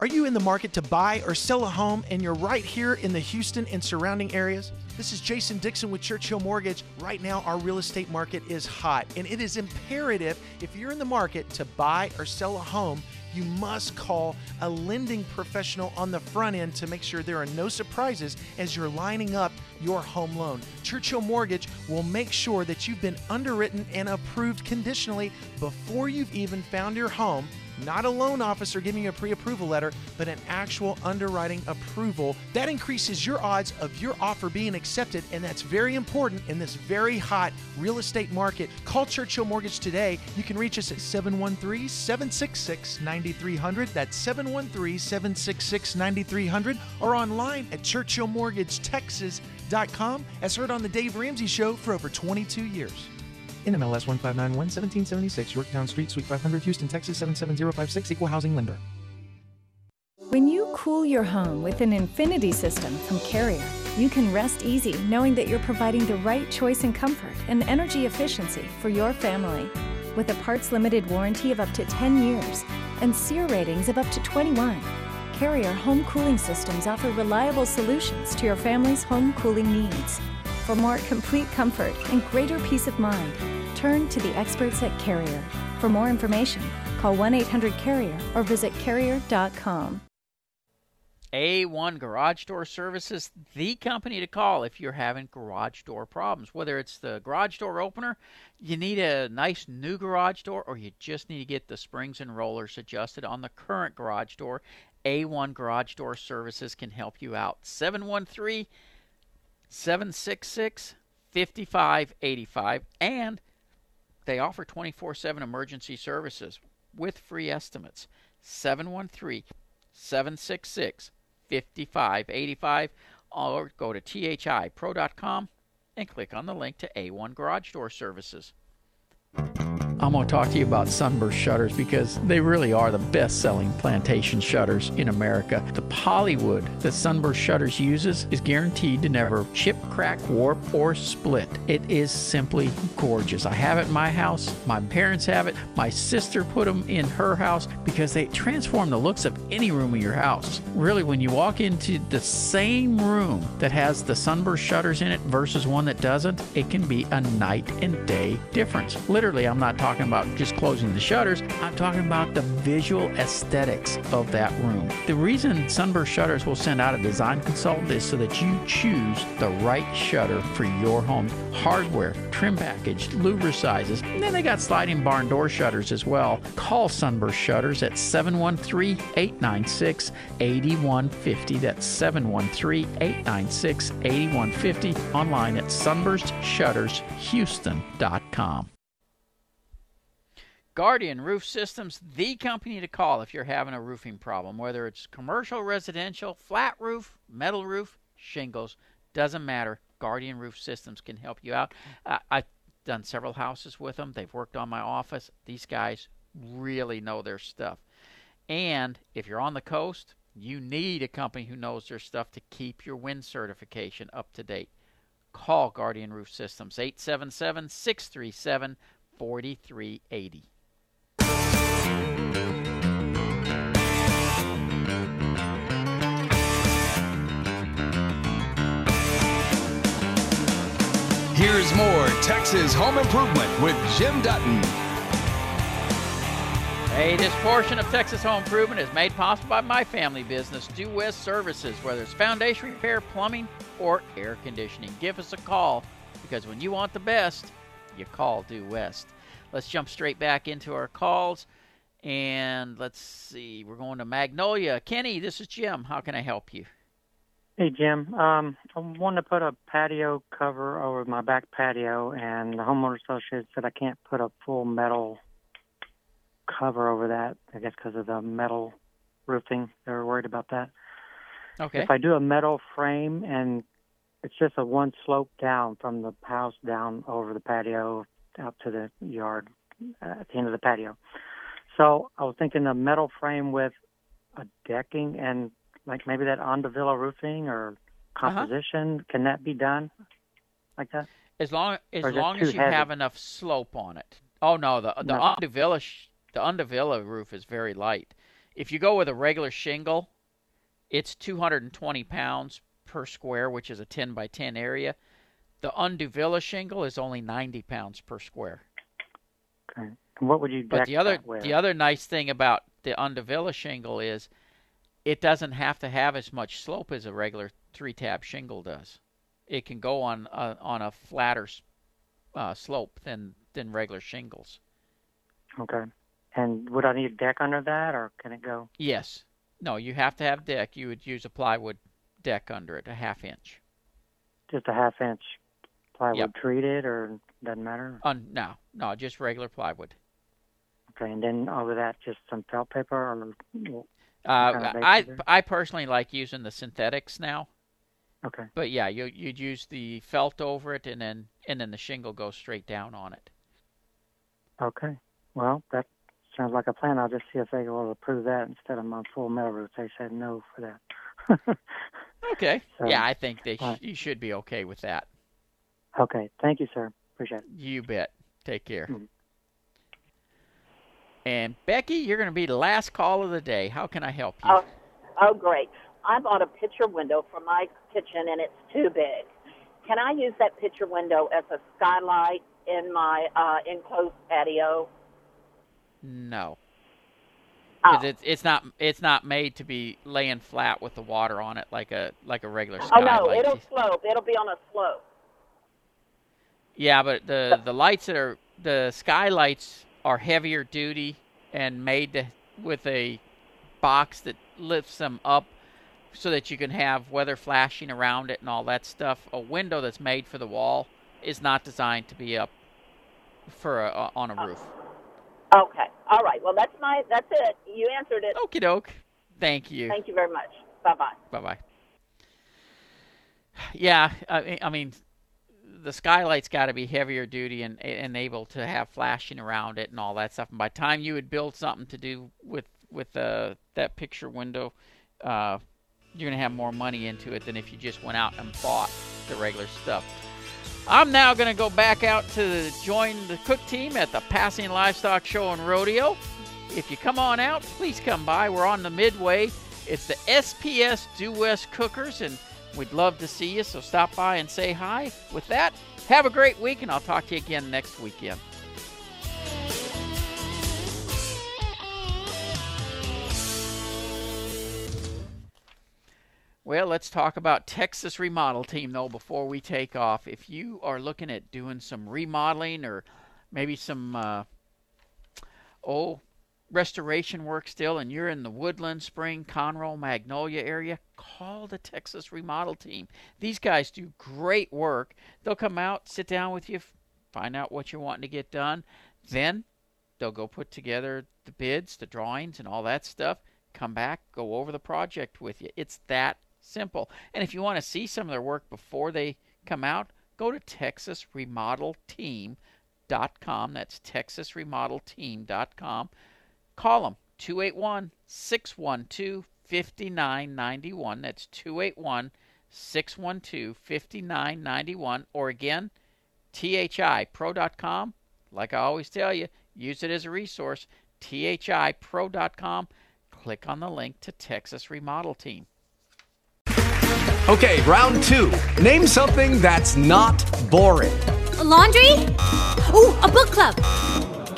Are you in the market to buy or sell a home and you're right here in the Houston and surrounding areas? This is Jason Dixon with Churchill Mortgage. Right now, our real estate market is hot, and it is imperative if you're in the market to buy or sell a home, you must call a lending professional on the front end to make sure there are no surprises as you're lining up your home loan. Churchill Mortgage will make sure that you've been underwritten and approved conditionally before you've even found your home not a loan officer giving you a pre approval letter, but an actual underwriting approval. That increases your odds of your offer being accepted, and that's very important in this very hot real estate market. Call Churchill Mortgage today. You can reach us at 713 766 9300. That's 713 766 9300, or online at churchillmortgagetexas.com, as heard on The Dave Ramsey Show for over 22 years. NMLS 1591 1776, Yorktown Street, Suite 500, Houston, Texas 77056, Equal Housing Lender. When you cool your home with an Infinity system from Carrier, you can rest easy knowing that you're providing the right choice in comfort and energy efficiency for your family. With a parts limited warranty of up to 10 years and SEER ratings of up to 21, Carrier home cooling systems offer reliable solutions to your family's home cooling needs. For more complete comfort and greater peace of mind, turn to the experts at Carrier. For more information, call 1 800 Carrier or visit carrier.com. A1 Garage Door Services, the company to call if you're having garage door problems. Whether it's the garage door opener, you need a nice new garage door, or you just need to get the springs and rollers adjusted on the current garage door, A1 Garage Door Services can help you out. 713 766 5585. And They offer 24 7 emergency services with free estimates. 713 766 5585 or go to thipro.com and click on the link to A1 Garage Door Services. I'm going to talk to you about Sunburst shutters because they really are the best selling plantation shutters in America. The polywood that Sunburst Shutters uses is guaranteed to never chip, crack, warp, or split. It is simply gorgeous. I have it in my house. My parents have it. My sister put them in her house because they transform the looks of any room in your house. Really, when you walk into the same room that has the Sunburst shutters in it versus one that doesn't, it can be a night and day difference. Literally, I'm not talking about just closing the shutters. I'm talking about the visual aesthetics of that room. The reason Sunburst Shutters will send out a design consultant is so that you choose the right shutter for your home. Hardware, trim package, louver sizes, and then they got sliding barn door shutters as well. Call Sunburst Shutters at 713 896 8150. That's 713 896 8150. Online at sunburstshuttershouston.com. Guardian Roof Systems, the company to call if you're having a roofing problem, whether it's commercial, residential, flat roof, metal roof, shingles, doesn't matter. Guardian Roof Systems can help you out. Uh, I've done several houses with them. They've worked on my office. These guys really know their stuff. And if you're on the coast, you need a company who knows their stuff to keep your wind certification up to date. Call Guardian Roof Systems 877 637 4380. Here's more Texas Home Improvement with Jim Dutton. Hey, this portion of Texas Home Improvement is made possible by my family business, Due West Services, whether it's foundation repair, plumbing, or air conditioning. Give us a call because when you want the best, you call Due West. Let's jump straight back into our calls. And let's see, we're going to Magnolia. Kenny, this is Jim. How can I help you? Hey, Jim. Um, I want to put a patio cover over my back patio, and the homeowner association said I can't put a full metal cover over that. I guess because of the metal roofing, they were worried about that. Okay. If I do a metal frame and it's just a one slope down from the house down over the patio out to the yard uh, at the end of the patio. So I was thinking a metal frame with a decking and like maybe that Onduvilla roofing or Uh-huh. composition. Can that be done like that? As long as Or is it long as you heavy? have enough slope on it. Oh no, the the No. Onduvilla sh- the Onduvilla roof is very light. If you go with a regular shingle, it's 220 pounds per square, which is a 10 by 10 area. The Onduvilla shingle is only 90 pounds per square. Okay. And what would you But the other the other nice thing about the Onduvilla shingle is it doesn't have to have as much slope as a regular three tab shingle does. It can go on a, on a flatter uh, slope than than regular shingles. Okay. And would I need a deck under that, or can it go? Yes. No, you have to have deck. You would use a plywood deck under it, a half inch. Just a half inch plywood Yep. treated, or doesn't matter? Un, no, no, just regular plywood. Okay. And then over that, just some felt paper, or Uh, kind of base I? I personally like using the synthetics now. Okay. But yeah, you you'd use the felt over it, and then and then the shingle goes straight down on it. Okay. Well, that sounds like a plan. I'll just see if they will approve that instead of my full metal roof. They said no for that. (laughs) Okay. So, yeah, I think they sh- right. you should be okay with that. Okay. Thank you, sir. Appreciate it. You bet. Take care. Mhm. And Becky, you're going to be the last call of the day. How can I help you? Oh, oh, great. I bought a picture window for my kitchen and it's too big. Can I use that picture window as a skylight in my uh, enclosed patio? No. Oh. it's it's not it's not made to be laying flat with the water on it like a like a regular Oh no, it'll slope. It'll be on a slope. Yeah, but the the lights that are the skylights are heavier duty and made to, with a box that lifts them up so that you can have weather flashing around it and all that stuff. A window that's made for the wall is not designed to be up for a, on a oh. roof. Okay. All right. Well, that's my that's it. You answered it. Okie doke. Thank you. Thank you very much. Bye bye. Bye bye. Yeah, I, I mean, the skylight's got to be heavier duty and and able to have flashing around it and all that stuff. And by time you would build something to do with with uh, that picture window, uh, you're gonna have more money into it than if you just went out and bought the regular stuff. I'm now to go back out to join the cook team at the Pasadena Livestock Show and Rodeo. If you come on out, please come by. We're on the Midway. It's the SPS Due West Cookers, and we'd love to see you. So stop by and say hi. With that, have a great week, and I'll talk to you again next weekend. Well, let's talk about Texas Remodel Team though before we take off. If you are looking at doing some remodeling or maybe some uh, oh restoration work still, and you're in the Woodland, Spring, Conroe, Magnolia area, call the Texas Remodel Team. These guys do great work. They'll come out, sit down with you, find out what you're wanting to get done, then they'll go put together the bids, the drawings, and all that stuff. Come back, go over the project with you. It's that Simple. And if you want to see some of their work before they come out, go to texasremodelteam.com. That's texasremodelteam.com. Call them 281 612 5991. That's 281 612 5991. Or again, thipro.com. Like I always tell you, use it as a resource. thipro.com. Click on the link to Texas Remodel Team. Okay, round two. Name something that's not boring. A laundry? Ooh, a book club.